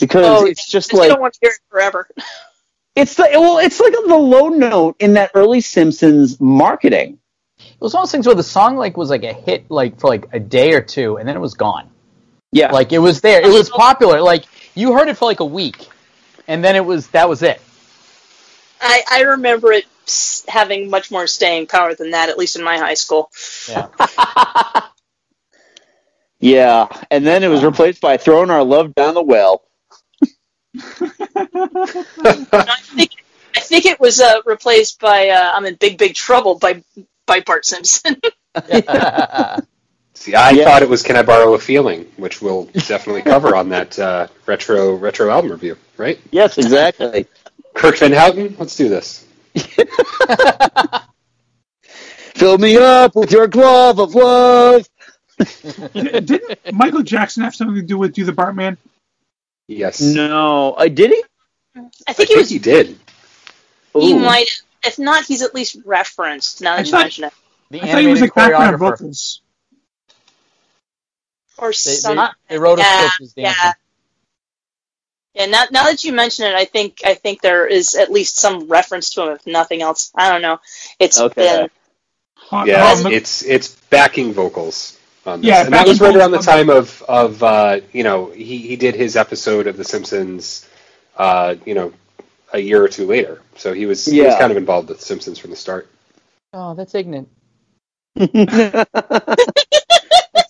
because Oh, it's just I like don't want to hear it forever. it's the well, it's like the low note in that early Simpsons marketing. It was one of those things where the song like was like a hit like for like a day or two, and then it was gone. Yeah, Like it was there, it was popular. Like you heard it for like a week, and then it was that was it. I, I remember it having much more staying power than that, at least in my high school. Yeah. Yeah, and then it was replaced by "Throwing Our Love Down the Well." I think I think it was uh, replaced by uh, "I'm in Big Big Trouble" by by Bart Simpson. See, I thought it was "Can I Borrow a Feeling," which we'll definitely cover on that uh, retro retro album review, right? Yes, exactly. Kirk Van Houten, let's do this. Fill me up with your glove of love. Didn't Michael Jackson have something to do with Do the Bartman? Yes, No, I did he? I think I he was. he did. He Ooh. might. If not, he's at least referenced. Now I that you thought- mention it, The I thought he was animated like background choreographer. vocals. or They, something. they, they wrote a yeah, script as dancing. yeah. Yeah, now, now that you mention it, I think I think there is at least some reference to him, if nothing else. I don't know. It's Okay. been Yeah, um, it's it's backing vocals on this, Yeah, and that was right around the time of of uh, you know he he did his episode of The Simpsons, uh, you know, a year or two later. So he was he was kind of involved with Simpsons from the start. Oh, that's ignorant. That's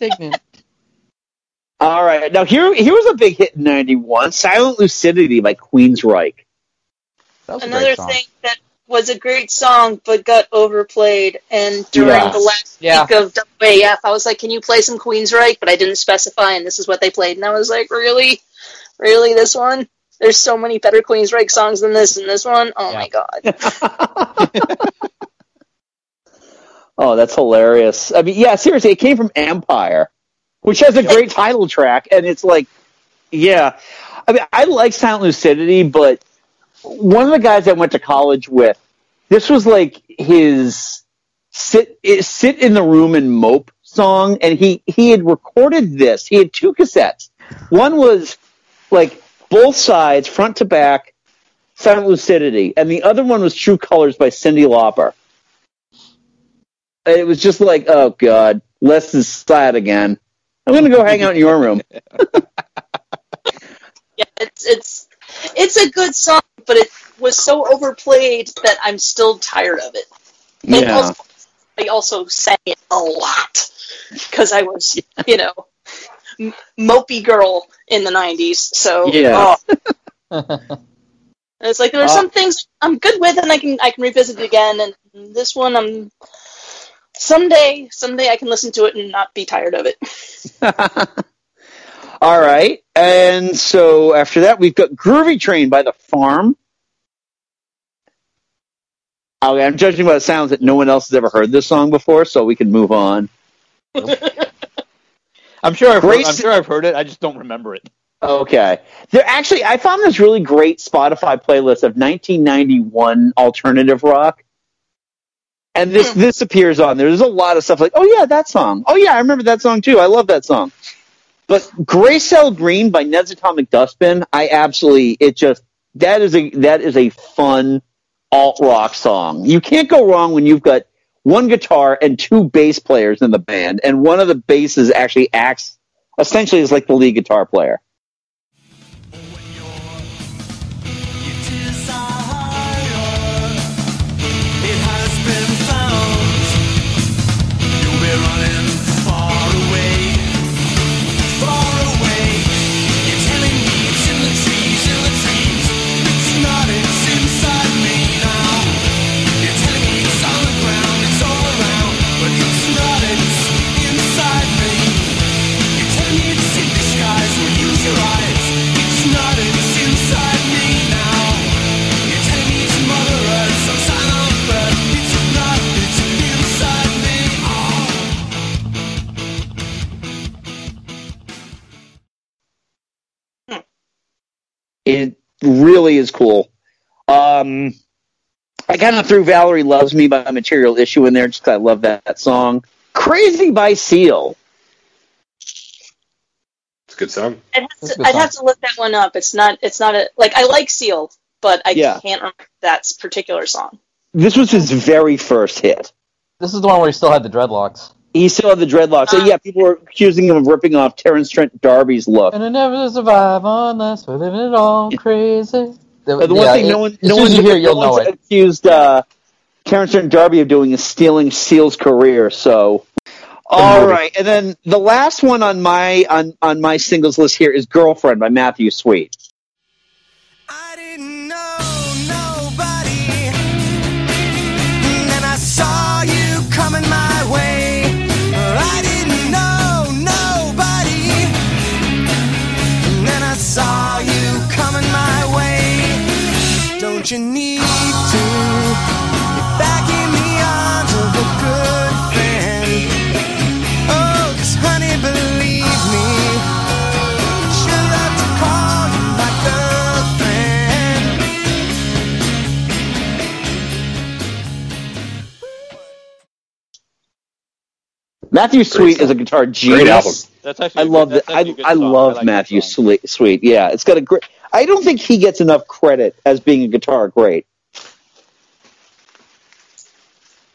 ignorant. All right, now here here was a big hit in '91, "Silent Lucidity" by Queensryche. That another thing that was a great song but got overplayed. And during Yeah. the last Yeah. week of WAF, I was like, "Can you play some Queensryche?" But I didn't specify, and this is what they played. And I was like, "Really, really, this one?" There's so many better queens Queensryche songs than this, and this one, oh Yeah. my god! Oh, that's hilarious. I mean, yeah, seriously, it came from Empire, which has a great title track, and it's like, yeah. I mean, I like Silent Lucidity, but one of the guys I went to college with, this was like his sit eh, sit in the room and mope song, and he he had recorded this. He had two cassettes. One was like both sides, front to back, Silent Lucidity, and the other one was True Colors by Cyndi Lauper. It was just like, oh god, Les is sad again. I'm gonna go hang out in your room. Yeah, it's it's it's a good song, but it was so overplayed that I'm still tired of it. And Yeah. also, I also sang it a lot because I was, you know, m- mopey girl in the '90s. So Yeah. oh. It's like there are Uh, some things I'm good with, and I can I can revisit it again. And this one, I'm someday someday I can listen to it and not be tired of it. All right. And so after that, we've got Groovy Train by The Farm. Okay, I'm judging by the sounds that no one else has ever heard this song before, so we can move on. I'm sure I've heard, I'm sure I've heard it. I just don't remember it. Okay. There actually I found this really great Spotify playlist of 1991 alternative rock. And this hmm. this appears on there. There's a lot of stuff like, "Oh yeah, that song. Oh yeah, I remember that song too. I love that song." But Gray Cell Green by Ned's Atomic Dustbin, I absolutely it just that is a that is a fun alt rock song. You can't go wrong when you've got one guitar and two bass players in the band, and one of the basses actually acts essentially as like the lead guitar player. It really is cool. Um, I kind of threw Valerie Loves Me by Material Issue in there just 'cause I love that, that song. Crazy by Seal. It's a good song. I'd have, to, I'd have to look that one up. It's not. It's not a like. I like Seal, but I Yeah. can't remember that particular song. This was his very first hit. This is the one where he still had the dreadlocks. He still had the dreadlocks. So, yeah, people were accusing him of ripping off Terence Trent D'Arby's look. And I never survive unless we're living it all crazy. The, the one yeah, thing no one, no soon as one's, you hear, no you'll know one's it. accused uh, Terence Trent D'Arby of doing is stealing Seal's career. So, all right, and then the last one on my on on my singles list here is "Girlfriend" by Matthew Sweet. You need to get back in the arms of a good friend? Oh, 'cause honey, believe me. Sure love to call you my girlfriend. Matthew Sweet is a guitar genius. album. That's actually I love that. I, actually a good I love I like Matthew. Sweet. Sweet, yeah, it's got a great. I don't think he gets enough credit as being a guitar great.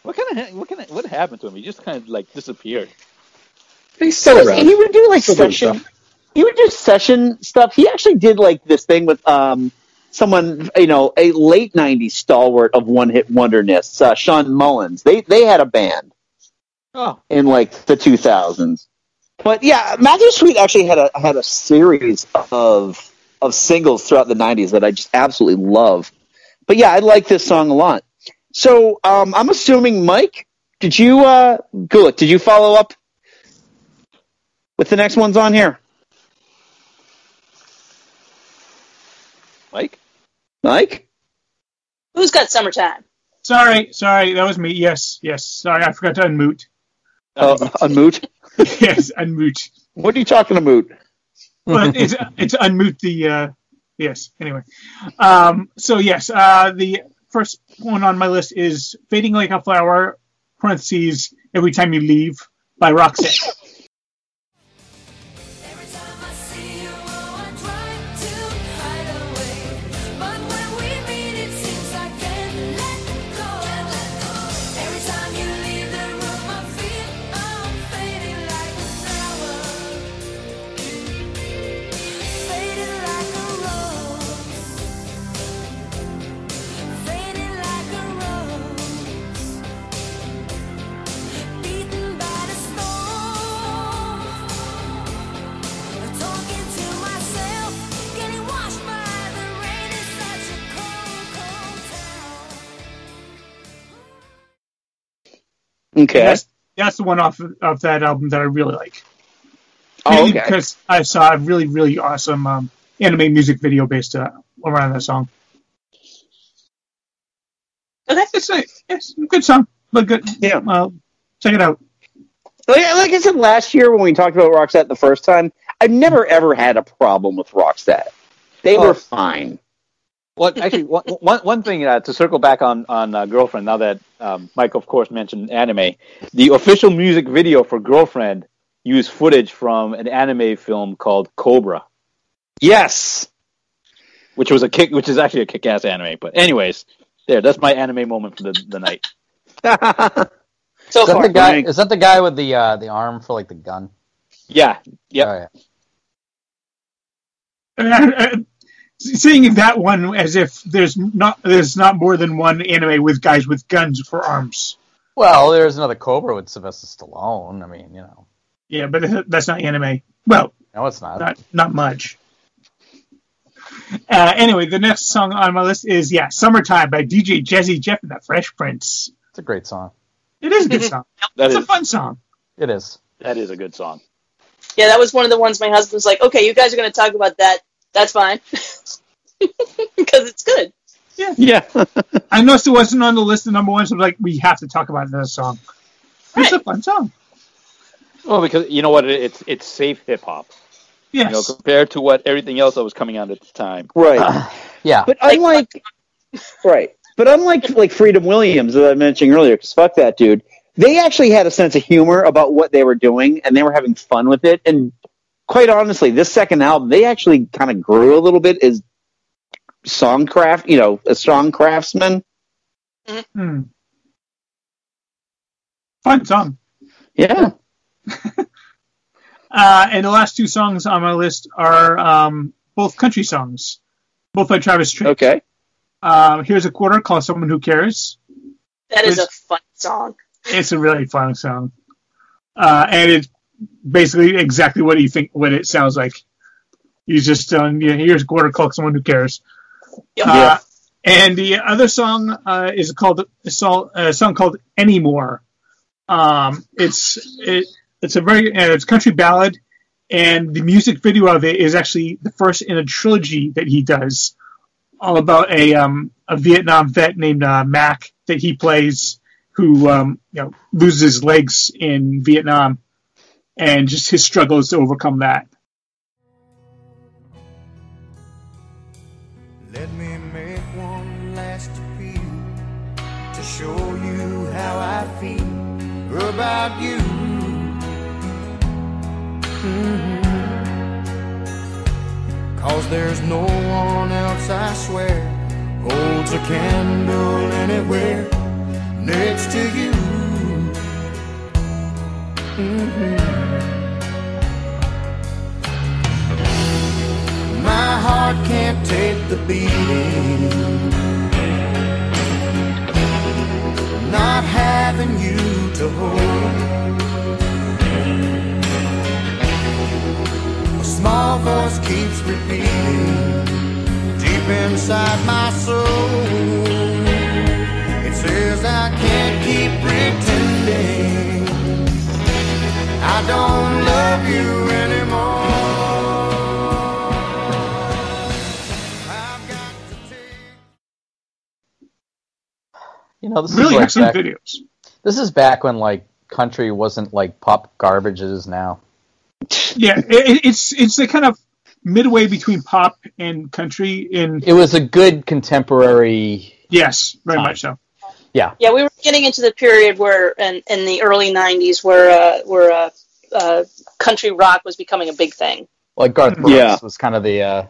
What kind of what kind of what happened to him? He just kind of like disappeared. He's still around. He would do like Still session. stuff. He would do session stuff. He actually did like this thing with um someone you know a late '90s stalwart of one hit wonderness, uh, Shawn Mullins. They they had a band Oh, in like the 2000s. But yeah, Matthew Sweet actually had a had a series of of singles throughout the 90s that I just absolutely love. But yeah, I like this song a lot. So um, I'm assuming Mike, did you uh Gulick, did you follow up with the next ones on here? Mike. Mike? Who's got summertime? Sorry, sorry, that was me. Yes, yes. Sorry, I forgot to unmute. Uh, unmute? yes, unmute. What are you talking about? Well, it's it's unmute the uh, yes. Anyway, um, so yes, uh, the first one on my list is "Fading Like a Flower." Parentheses. Every time you leave by Roxette. Okay. That's, that's the one off of that album that I really like. Oh, okay. Because I saw a really, really awesome um, anime music video based uh, around that song. Okay. It's a, it's a good song, but good. Yeah. Well, check it out. Like, like I said last year when we talked about Roxette the first time, I've never ever had a problem with Roxette. They Oh. were fine. Well, actually, one, one, one thing uh, to circle back on on uh, Girlfriend. Now that um, Mike, of course, mentioned anime, the official music video for Girlfriend used footage from an anime film called Cobra, Yes. which was a kick, which is actually a kick-ass anime. But anyways, there, that's my anime moment for the, the night. So Is that far. the guy? Is that the guy with the uh, the arm for like the gun? Yeah, yep. Oh, yeah. Seeing that one as if there's not there's not more than one anime with guys with guns for arms. Well, there's another Cobra with Sylvester Stallone. I mean, you know, Yeah, but that's not anime. Well, no, it's not. not not much. Uh, anyway, the next song on my list is yeah, "Summertime" by DJ Jazzy Jeff and the Fresh Prince. It's a great song. It is a good song. That it's is a fun song. It is. that is a good song. Yeah, that was one of the ones my husband's like, okay, you guys are going to talk about that. That's fine. Because it's good. Yeah, Yeah. I noticed it wasn't on the list of number one, so I'm like, we have to talk about this song. It's a fun song. Well, because you know what, it's it's safe hip hop. You know, Yes. compared to what everything else that was coming out at the time. right. Ah. Yeah. But unlike right, but unlike like Freedom Williams that I mentioned earlier, because fuck that dude, they actually had a sense of humor about what they were doing, and they were having fun with it. And quite honestly, this second album, they actually kind of grew a little bit as songcraft, you know, as song craftsmen. Hmm. Fun song. Yeah. Uh, and the last two songs on my list are um, both country songs, both by Travis Tritt. Okay. Um, here's a quarter called "Someone Who Cares." That is a fun song. It's a really fun song, uh, and it's basically exactly what do you think what it sounds like. He's just telling you, "Here's a quarter called someone who cares." Yep. Uh, and the other song uh, is called a song, a song called "Anymore." Um, it's it, it's a very uh, it's a country ballad, and the music video of it is actually the first in a trilogy that he does, all about a um, a Vietnam vet named uh, Mac that he plays, who um, you know loses his legs in Vietnam, and just his struggles to overcome that. Let me make one last appeal to show you how I feel about you. Mhm. Cause there's no one else, I swear, holds a candle anywhere next to you. Mhm. My heart can't take the beating. Not having you to hold. A small voice keeps repeating deep inside my soul. It says I can't keep pretending you anymore. You know, this Really is like excellent back, videos. This is back when like country wasn't like pop garbage it is now. Yeah, it, it's it's the kind of midway between pop and country. In It was a good contemporary. yes, very much so. Yeah. Yeah, we were getting into the period where, in, in the early '90s, where uh, where uh, uh, country rock was becoming a big thing. Like Garth Brooks Yeah. was kind of the uh,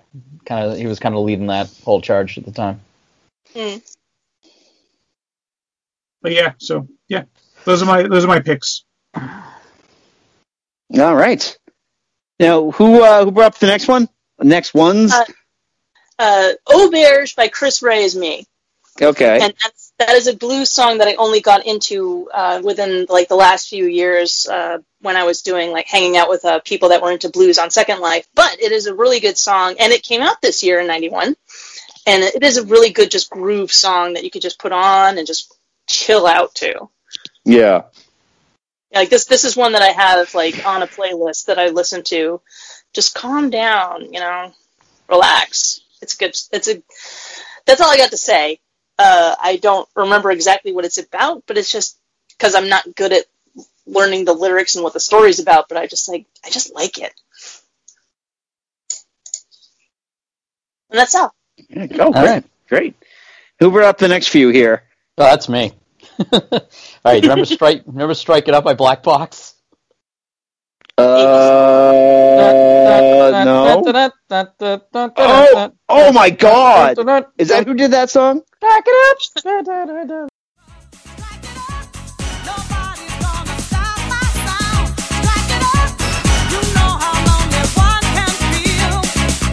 kind of he was kind of leading that whole charge at the time. Mm. But yeah, so yeah, those are my those are my picks. All right. Now, who uh, who brought up the next one? The next ones? Uh, uh, "Auberge" by Chris Rea is me, okay. and that's that is a blues song that I only got into uh, within like the last few years uh, when I was doing like hanging out with uh, people that were into blues on Second Life. But it is a really good song, and it came out this year in '91, and it is a really good just groove song that you could just put on and just chill out to. yeah. Like this, this is one that I have like on a playlist that I listen to. Just calm down, you know, relax. It's good. It's a. That's all I got to say. Uh, I don't remember exactly what it's about, but it's just because I'm not good at learning the lyrics and what the story's about. But I just like, I just like it, and that's all. Yeah, go. great. Great. Who brought up the next few here? Oh, that's me. All right, remember strike? Remember strike it up by Black Box? Uh, no. Oh, oh my God! Is that who did that song? Back it up.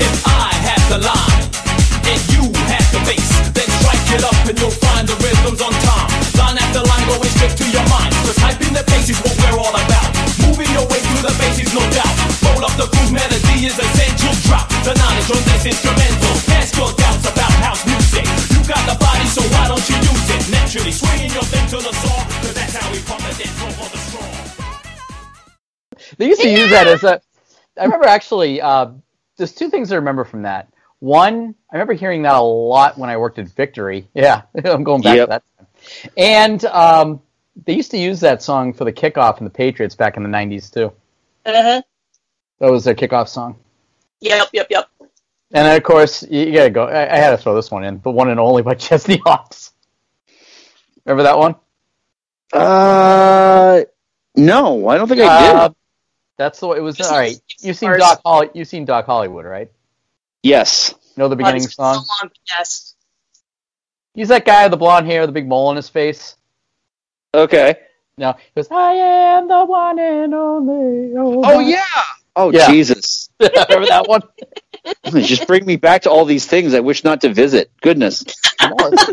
If I had the line and you had the bass, then strike it up and you'll find the rhythms on time. Line after line going straight to your mind. Cause hyping the bass is what we're all about. No doubt. Roll up the groove melody is essential. Drop the knowledge on this instrumental. Cast your doubts about house music. You got the body, so why don't you use it? Naturally swinging your thing to the saw. Cause that's how we pump the dance floor for the strong. They used to use that as a. I remember actually. Uh, there's two things I remember from that. One, I remember hearing that a lot when I worked at Victory. Yeah, I'm going back Yep. to that. Time. And um, they used to use that song for the kickoff in the Patriots back in the '90s too. Uh-huh. That was their kickoff song. Yep, yep, yep. And then, of course, you, you gotta go. I, I had to throw this one in, the one and only by Chesney Hawkes. Remember that one? Uh, no, I don't think I Uh, did. That's the way it was. This All is- right, you've seen. Doc Holly. You've seen Doc Hollywood, right? Yes. You know the beginning Oh, song. so long, Yes. He's that guy with the blonde hair, the big mole on his face. Okay. No, he goes, "I am the one and only." Oh yeah. Oh Yeah. Jesus! remember that one? Just bring me back to all these things I wish not to visit. Goodness.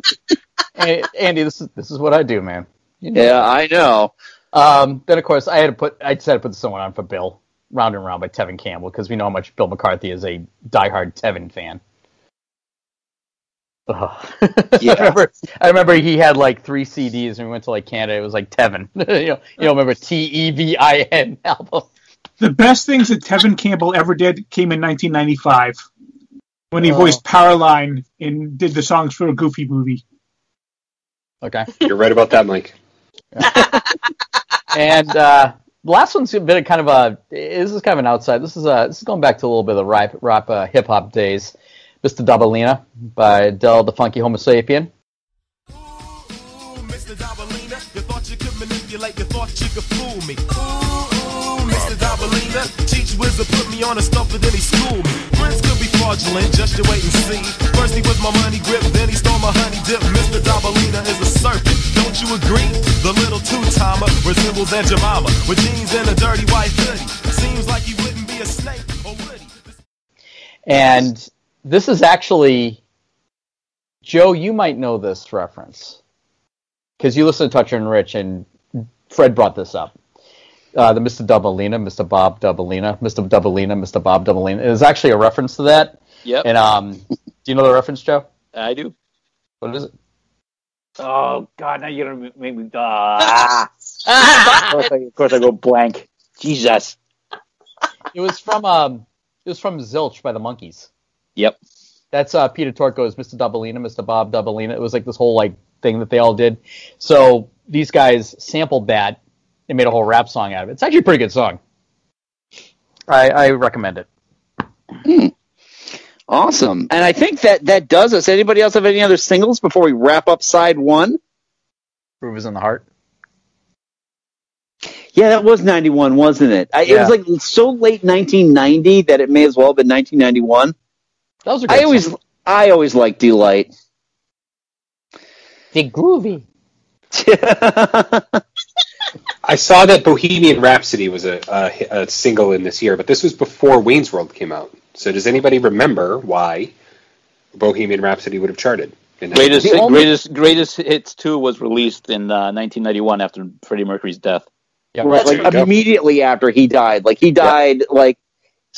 Hey, Andy, this is this is what I do, man. You know. Yeah, I know. Um, then of course I had to put I just had to put someone on for Bill, Round and Round by Tevin Campbell, because we know how much Bill McCarthy is a diehard Tevin fan. Ugh. Yeah. I remember I remember he had like three CDs and we went to like Canada. It was like Tevin. you know, you know, remember T E V I N album. The best things that Tevin Campbell ever did came in 1995 when he Oh. voiced Powerline and did the songs for a Goofy movie. Okay. You're right about that, Mike. and uh, the last one's a bit of kind of a. This is kind of an outside. This is uh, this is going back to a little bit of the rap, rap uh, hip hop days. Mr. Dobalina by Del the Funky Homosapien. Mr. Dobalina, you thought you could manipulate, you thought you could fool me. Ooh, Mr. Dobalina, teach wizard put me on a stuff and then he schooled me. Friends could be fraudulent, just you wait and see. First he was my money grip, then he stole my honey dip. Mr. Dobalina is a serpent, don't you agree? The little two-timer resembles Aunt Jemima with jeans and a dirty white hoodie. Seems like he wouldn't be a snake, or would he? And this is actually Joe. You might know this reference because you listen to Toucher and Rich, and Fred brought this up. Uh, the Mr. Dobalina, Mr. Bob Dobalina, Mr. Dobalina, Mr. Bob Dobalina. It is actually a reference to that. Yep. And um, do you know the reference, Joe? I do. What is it? Oh God! Now you're gonna make me. Ah. of, course I, of course I go blank. Jesus. It was from um, it was from Zilch by the Monkees. Yep. That's uh, Peter Torko's Mr. Dobalina, Mr. Bob Dobalina. It was like this whole like thing that they all did. So these guys sampled that and made a whole rap song out of it. It's actually a pretty good song. I, I recommend it. Awesome. And I think that that does us. Anybody else have any other singles before we wrap up side one? Groove is in the heart. Yeah, that was 91, wasn't it? I, It was like so late 1990 that it may as well have been 1991. That was a I great always, song. I always like Delight. The groovy. I saw that Bohemian Rhapsody was a, a, a single in this year, but this was before Wayne's World came out. So does anybody remember why Bohemian Rhapsody would have charted? in Greatest that- greatest greatest hits two was released in uh, 1991 after Freddie Mercury's death. Yeah, Right, like There you go. immediately after he died. Like he died like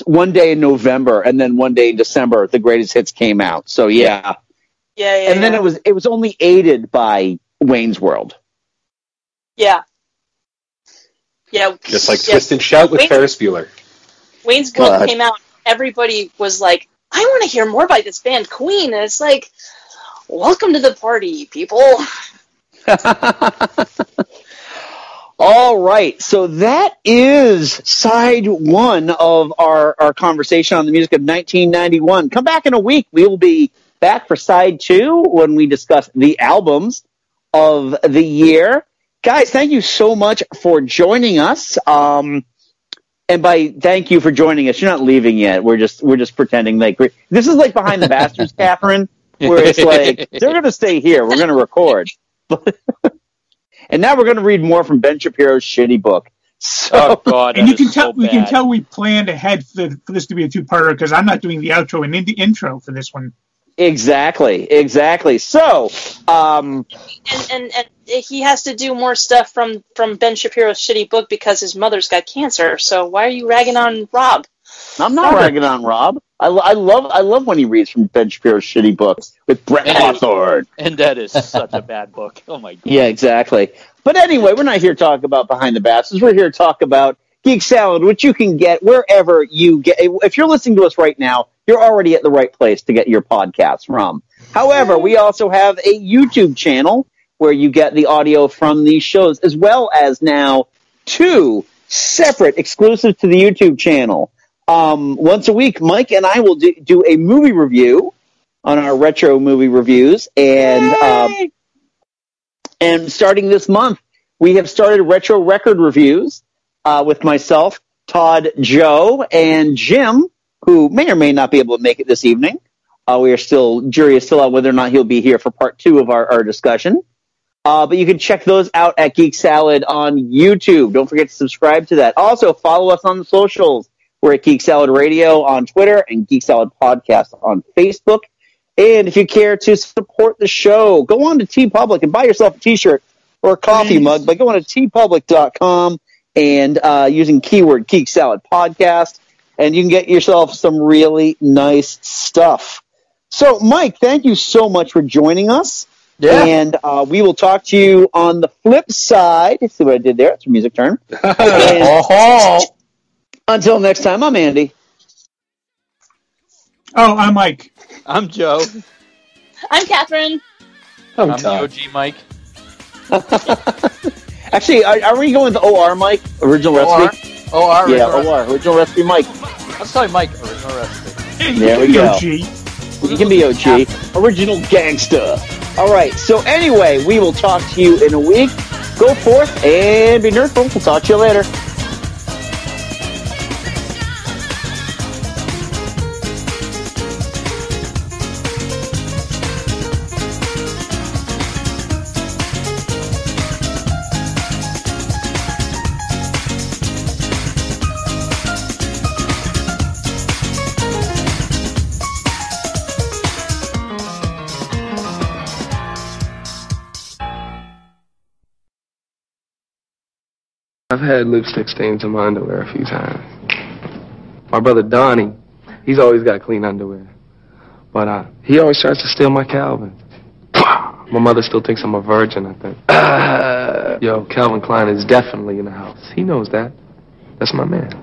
one day in November, and then one day in December, the greatest hits came out. So yeah, Yeah, yeah. and then it was it was only aided by Wayne's World. Yeah. Yeah, Just like yeah. Twist and Shout with Wayne's- Ferris Bueller. Wayne's World God. came out. Everybody was like, "I want to hear more about this band, Queen." And it's like, "Welcome to the party, people." All right, so that is side one of our, our conversation on the music of 1991. Come back in a week. We will be back for side two when we discuss the albums of the year. Guys, thank you so much for joining us. Um, and by thank you for joining us, you're not leaving yet. We're just we're just pretending like this is like behind the bastards, Catherine, where it's like they're going to stay here. We're going to record. And now we're going to read more from Ben Shapiro's shitty book. So, god. and you can tell we can tell we planned ahead for, for this to be a two-parter because I'm not doing the outro and in the intro for this one. Exactly, exactly. So, um, and, and and he has to do more stuff from from Ben Shapiro's shitty book because his mother's got cancer. So why are you ragging on Rob? I'm not ragging on Rob. I, I love I love when he reads from Ben Shapiro's shitty books with Brett Hawthorne. And that is such a bad book. Oh my god. Yeah, exactly. But anyway, we're not here to talk about Behind the Bastards. We're here to talk about Geek Salad, which you can get wherever you get. If you're listening to us right now, you're already at the right place to get your podcasts from. However, we also have a YouTube channel where you get the audio from these shows, as well as now two separate exclusive to the YouTube channel. Um, once a week, Mike and I will do, do a movie review on our retro movie reviews, and um, and starting this month, we have started retro record reviews uh, with myself, Todd, Joe, and Jim, who may or may not be able to make it this evening. Uh, we are still jury is still out whether or not he'll be here for part two of our, our discussion. Uh, but you can check those out at Geek Salad on YouTube. Don't forget to subscribe to that. Also, follow us on the socials. We're at Geek Salad Radio on Twitter and Geek Salad Podcast on Facebook. And if you care to support the show, go on to TeePublic and buy yourself a T-shirt or a coffee mug by going to teepublic.com and uh, using keyword Geek Salad Podcast, and you can get yourself some really nice stuff. So, Mike, thank you so much for joining us. Yeah. And uh, we will talk to you on the flip side. See what I did there? It's a music turn. And until next time, I'm Andy. Oh, I'm Mike. I'm Joe. I'm Catherine. I'm, I'm the OG Mike. Actually, are, are we going with OR, Mike? Original OR? recipe? OR, Yeah, original OR. Original recipe, Mike. Let's tell Mike original recipe. There we go. OG. You can be OG. Original gangster. All right. So anyway, we will talk to you in a week. Go forth and be nerdful. We'll talk to you later. Had lipstick stains on my underwear a few times. My brother Donnie, he's always got clean underwear. But uh, he always tries to steal my Calvin. My mother still thinks I'm a virgin, I think. Yo, Calvin Klein is definitely in the house. He knows that. That's my man.